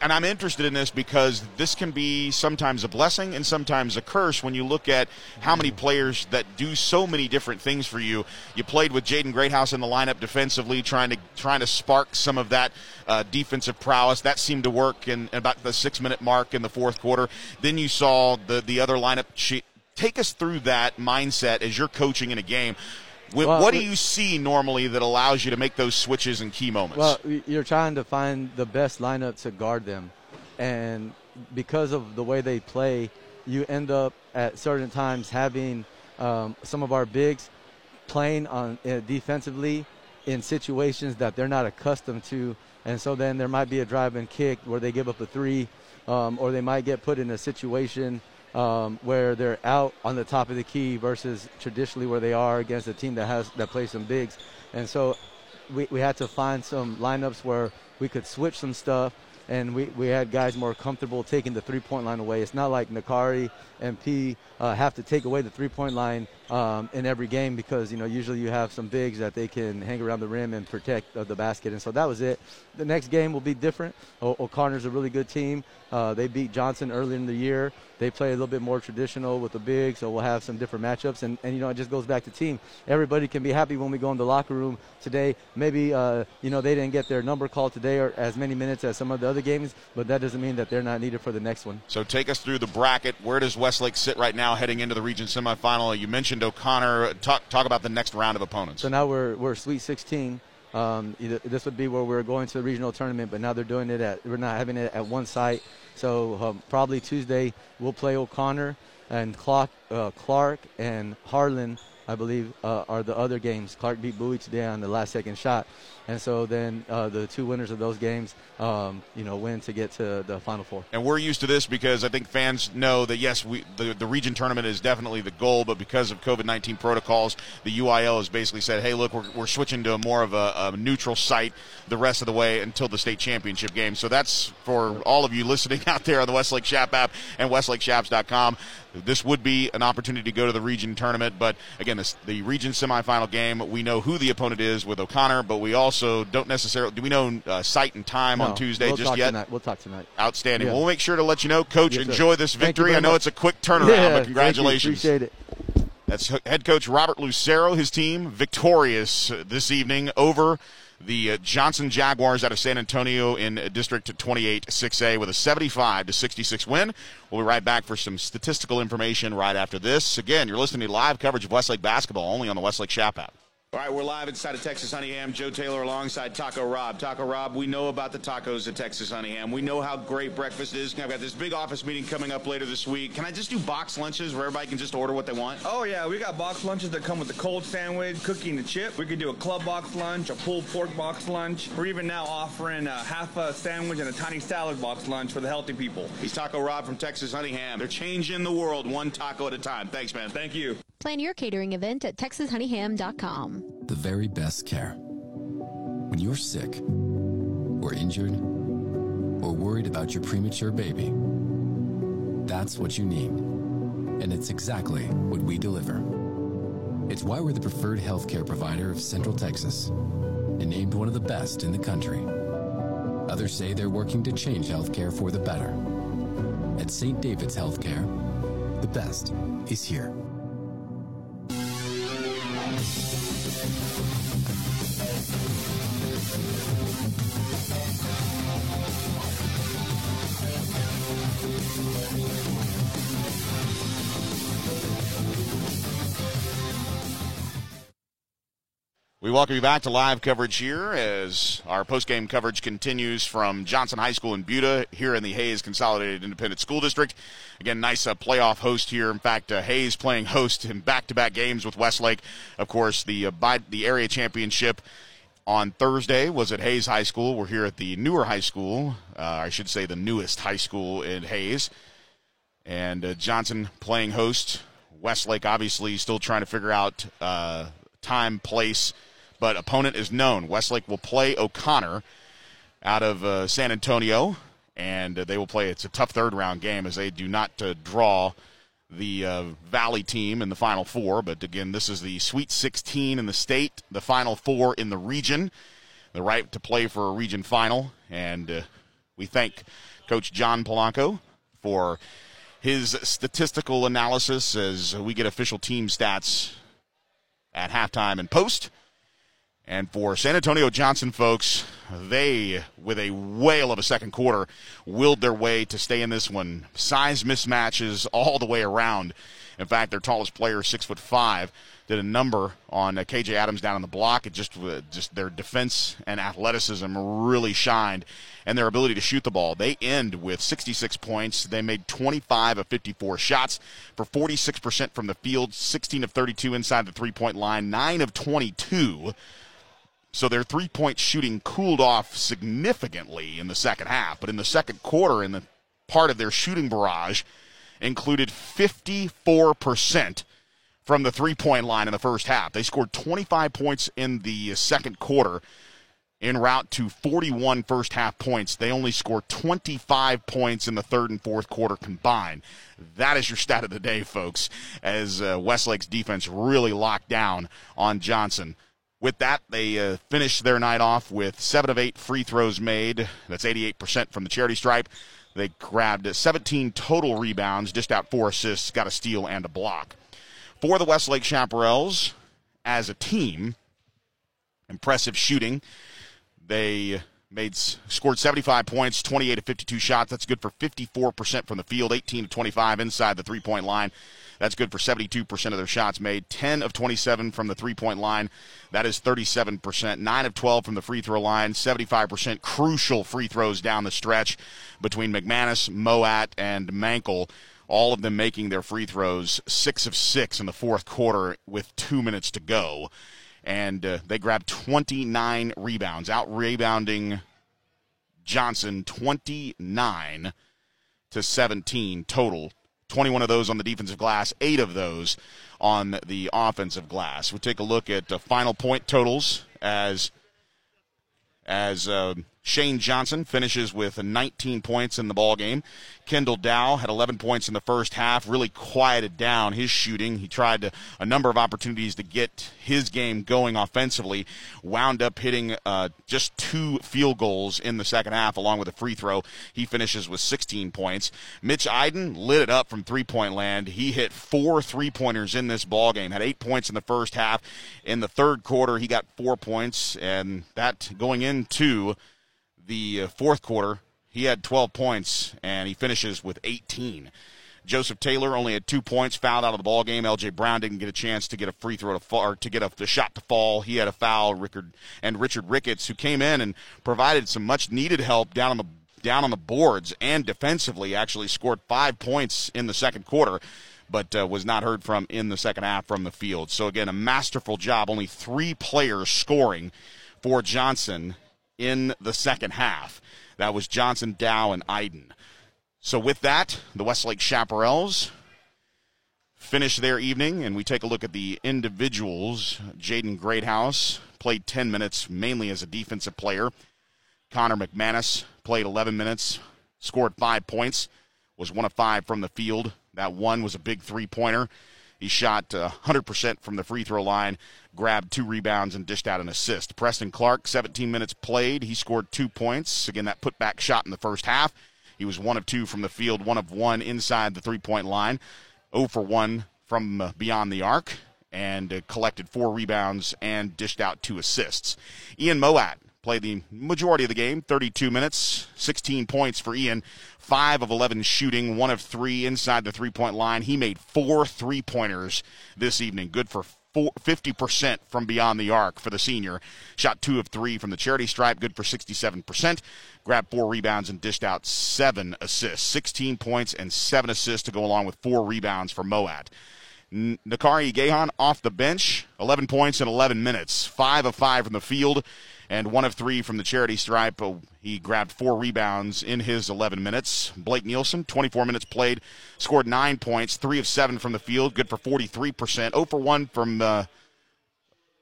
and I'm interested in this because this can be sometimes a blessing and sometimes a curse when you look at how many players that do so many different things for you. You played with Jaden Greathouse in the lineup defensively, trying to trying to spark some of that uh, defensive prowess. That seemed to work in, in about the six minute mark in the fourth quarter. Then you saw the the other lineup. Take us through that mindset as you're coaching in a game. Well, what do you see normally that allows you to make those switches in key moments? Well, you're trying to find the best lineup to guard them, and because of the way they play, you end up at certain times having um, some of our bigs playing on uh, defensively in situations that they're not accustomed to, and so then there might be a drive and kick where they give up a three, um, or they might get put in a situation um, where they're out on the top of the key versus traditionally where they are against a team that has that plays some bigs. And so we, we had to find some lineups where we could switch some stuff and we, we had guys more comfortable taking the three point line away. It's not like Nakari and P uh, have to take away the three point line um, in every game because you know usually you have some bigs that they can hang around the rim and protect uh, the basket, and so that was it. The next game will be different. O- O'Connor's a really good team. Uh, they beat Johnson earlier in the year. They play a little bit more traditional with the big, so we'll have some different matchups. And, and you know, it just goes back to team. Everybody can be happy when we go in the locker room today. Maybe, uh, you know, they didn't get their number called today or as many minutes as some of the other games, but that doesn't mean that they're not needed for the next one. So take us through the bracket. Where does Westlake sit right now heading into the region semifinal? You mentioned O'Connor. Talk, talk about the next round of opponents. So now we're, we're Sweet 16. Um, this would be where we're going to the regional tournament, but now they're doing it at we're not having it at one site. So um, probably Tuesday we'll play O'Connor and Clark, uh, Clark and Harlan I believe, uh, are the other games. Clark beat Bowie today on the last second shot. And so then uh, the two winners of those games, um, you know, win to get to the Final Four. And we're used to this because I think fans know that yes, we the, the region tournament is definitely the goal, but because of COVID nineteen protocols, the UIL has basically said, hey, look, we're, we're switching to more of a, a, neutral site the rest of the way until the state championship game. So that's for all of you listening out there on the Westlake Chap app and WestlakeChaps.com. This would be an opportunity to go to the region tournament, but again, this, the region semifinal game, we know who the opponent is with O'Connor, but we also don't necessarily do we know uh, site and time no, on Tuesday we'll just yet. Tonight. We'll talk tonight. Outstanding. Yeah. We'll make sure to let you know, Coach. Yes, enjoy this victory. I know much. it's a quick turnaround, yeah, but congratulations. Appreciate it. That's head coach Robert Lucero, his team victorious this evening over the uh, Johnson Jaguars out of San Antonio in District 28 6A with a 75 to 66 win. We'll be right back for some statistical information right after this. Again, you're listening to live coverage of Westlake basketball only on the Westlake Chap app. All right, we're live inside of Texas Honeyham. Joe Taylor alongside Taco Rob. Taco Rob, we know about the tacos at Texas Honeyham. We know how great breakfast is. I've got this big office meeting coming up later this week. Can I just do box lunches where everybody can just order what they want? Oh, yeah. We got box lunches that come with the cold sandwich, cookie, and the chip. We could do a club box lunch, a pulled pork box lunch. We're even now offering a half a sandwich and a tiny salad box lunch for the healthy people. He's Taco Rob from Texas Honeyham. They're changing the world one taco at a time. Thanks, man. Thank you. Plan your catering event at texashoneyham.com. The very best care. When you're sick, or injured, or worried about your premature baby, that's what you need. And it's exactly what we deliver. It's why we're the preferred healthcare provider of Central Texas and named one of the best in the country. Others say they're working to change healthcare for the better. At St. David's Healthcare, the best is here. We welcome you back to live coverage here as our post-game coverage continues from Johnson High School in Buda here in the Hays Consolidated Independent School District. Again, nice uh, playoff host here. In fact, uh, Hays playing host in back-to-back games with Westlake. Of course, the uh, by, the area championship on Thursday was at Hays High School. We're here at the newer high school. Uh, I should say the newest high school in Hays, And uh, Johnson playing host. Westlake obviously still trying to figure out uh, time, place but opponent is known. Westlake will play O'Connor out of uh, San Antonio, and uh, they will play. It's a tough third round game as they do not uh, draw the uh, Valley team in the Final Four. But again, this is the Sweet 16 in the state, the Final Four in the region, the right to play for a region final. And uh, we thank Coach John Polanco for his statistical analysis as we get official team stats at halftime and post. And for San Antonio Johnson folks, they, with a whale of a second quarter, willed their way to stay in this one. Size mismatches all the way around. In fact, their tallest player, six foot five, did a number on uh, KJ Adams down on the block. It just, uh, just their defense and athleticism really shined, and their ability to shoot the ball. They end with 66 points. They made 25 of 54 shots for 46% from the field, 16 of 32 inside the three-point line, nine of 22 so their three point shooting cooled off significantly in the second half. But in the second quarter, in the part of their shooting barrage, included 54% from the three point line in the first half. They scored 25 points in the second quarter. En route to 41 first half points, they only scored 25 points in the third and fourth quarter combined. That is your stat of the day, folks, as uh, Westlake's defense really locked down on Johnson. With that, they uh, finished their night off with seven of eight free throws made. That's 88% from the charity stripe. They grabbed 17 total rebounds, dished out four assists, got a steal and a block. For the Westlake Chaparrals, as a team, impressive shooting. They made scored 75 points, 28 to 52 shots. That's good for 54% from the field, 18 to 25 inside the three point line. That's good for 72% of their shots made. 10 of 27 from the three point line. That is 37%. 9 of 12 from the free throw line. 75% crucial free throws down the stretch between McManus, Moat, and Mankel. all of them making their free throws, six of six in the fourth quarter with two minutes to go. And uh, they grabbed 29 rebounds, out rebounding Johnson 29 to 17 total. 21 of those on the defensive glass, eight of those on the offensive glass. We take a look at the final point totals as as uh, Shane Johnson finishes with 19 points in the ball game. Kendall Dow had 11 points in the first half, really quieted down his shooting. He tried to, a number of opportunities to get his game going offensively, wound up hitting uh, just two field goals in the second half, along with a free throw. He finishes with 16 points. Mitch Iden lit it up from three point land. He hit four three pointers in this ball game, had eight points in the first half. In the third quarter, he got four points, and that going into the uh, fourth quarter, he had 12 points and he finishes with 18. Joseph Taylor only had two points, fouled out of the ball game. L.J. Brown didn't get a chance to get a free throw to fall, or to get a, the shot to fall. He had a foul. Rickard and Richard Ricketts, who came in and provided some much needed help down on the down on the boards and defensively, actually scored five points in the second quarter. But uh, was not heard from in the second half from the field. So again, a masterful job. Only three players scoring for Johnson in the second half. That was Johnson, Dow, and Iden. So with that, the Westlake Chaparrals finish their evening, and we take a look at the individuals. Jaden Greathouse played 10 minutes, mainly as a defensive player. Connor McManus played 11 minutes, scored five points, was one of five from the field. That one was a big three pointer. He shot uh, 100% from the free throw line, grabbed two rebounds, and dished out an assist. Preston Clark, 17 minutes played. He scored two points. Again, that putback shot in the first half. He was one of two from the field, one of one inside the three point line, 0 for 1 from uh, beyond the arc, and uh, collected four rebounds and dished out two assists. Ian Moat played the majority of the game, 32 minutes, 16 points for Ian, 5 of 11 shooting, 1 of 3 inside the three point line. He made four three pointers this evening, good for 50% from beyond the arc for the senior. Shot 2 of 3 from the charity stripe, good for 67%. Grabbed 4 rebounds and dished out 7 assists. 16 points and 7 assists to go along with 4 rebounds for Moat. Nakari Gahan off the bench, 11 points in 11 minutes, 5 of 5 from the field and one of three from the charity stripe. Oh, he grabbed four rebounds in his 11 minutes. Blake Nielsen, 24 minutes played, scored nine points, three of seven from the field, good for 43%. 0 for 1 from uh,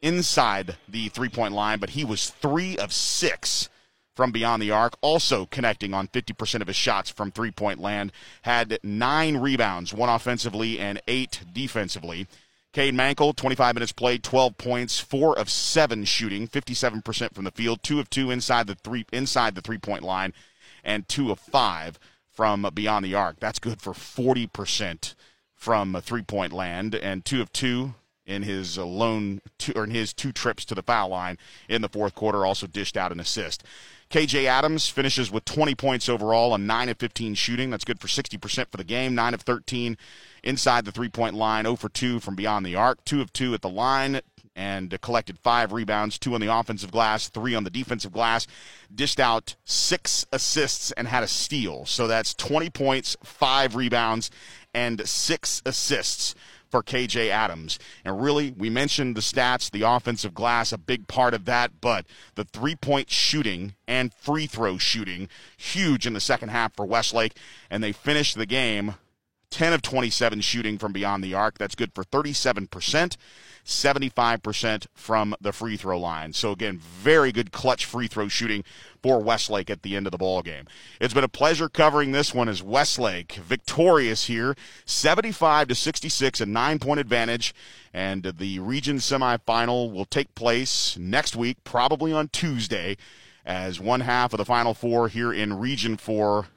inside the three point line, but he was three of six from beyond the arc, also connecting on 50% of his shots from three point land. Had nine rebounds, one offensively and eight defensively. Cade Mankel, 25 minutes played, 12 points, four of seven shooting, 57% from the field, two of two inside the three inside the three point line, and two of five from beyond the arc. That's good for 40% from three point land, and two of two in his uh, lone two, or in his two trips to the foul line in the fourth quarter. Also dished out an assist. KJ Adams finishes with 20 points overall on 9 of 15 shooting. That's good for 60% for the game. 9 of 13 inside the three point line, 0 for 2 from beyond the arc, 2 of 2 at the line, and uh, collected five rebounds, two on the offensive glass, three on the defensive glass. Dished out six assists and had a steal. So that's 20 points, five rebounds, and six assists for KJ Adams. And really, we mentioned the stats, the offensive glass, a big part of that, but the three point shooting and free throw shooting, huge in the second half for Westlake. And they finished the game 10 of 27 shooting from beyond the arc. That's good for 37%, 75% from the free throw line. So again, very good clutch free throw shooting for Westlake at the end of the ball game. It's been a pleasure covering this one as Westlake victorious here, 75 to 66, a 9-point advantage, and the region semifinal will take place next week, probably on Tuesday, as one half of the final four here in Region 4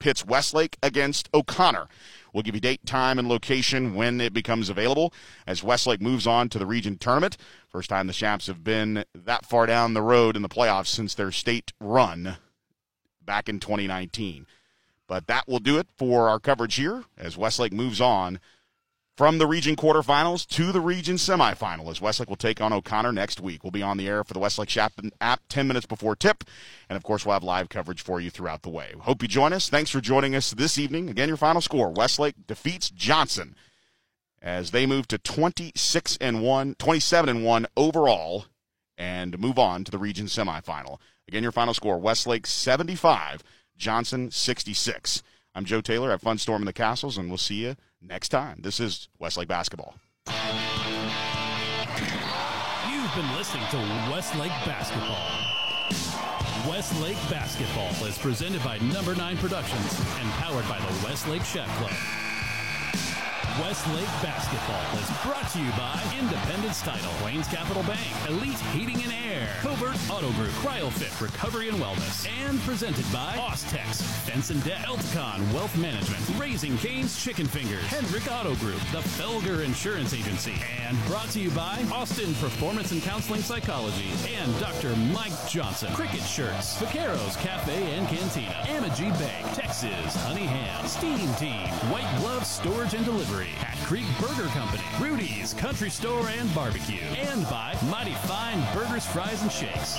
pits Westlake against O'Connor. We'll give you date, time, and location when it becomes available as Westlake moves on to the region tournament. First time the Chaps have been that far down the road in the playoffs since their state run back in 2019. But that will do it for our coverage here as Westlake moves on from the region quarterfinals to the region semifinal as Westlake will take on O'Connor next week. We'll be on the air for the Westlake Chapman app 10 minutes before tip. And of course, we'll have live coverage for you throughout the way. Hope you join us. Thanks for joining us this evening. Again, your final score Westlake defeats Johnson as they move to 26 and 1, 27 and 1 overall and move on to the region semifinal. Again, your final score Westlake 75, Johnson 66. I'm Joe Taylor at Fun Storm in the Castles, and we'll see you next time. This is Westlake Basketball. You've been listening to Westlake Basketball. Westlake Basketball is presented by Number 9 Productions and powered by the Westlake Chef Club. Westlake Basketball is brought to you by Independence Title, Plains Capital Bank, Elite Heating and Air, Covert Auto Group, CryoFit Recovery and Wellness, and presented by Austex, and Debt, Elticon Wealth Management, Raising Cane's Chicken Fingers, Hendrick Auto Group, the Felger Insurance Agency, and brought to you by Austin Performance and Counseling Psychology and Dr. Mike Johnson, Criquet Shirts, Vaqueros Cafe and Cantina, Amegy Bank, Texas, Honey Ham, Steam Team, White Glove Storage and Delivery, Hat Creek Burger Company, Rudy's Country Store and Barbecue, and by Mighty Fine Burgers, Fries, and Shakes.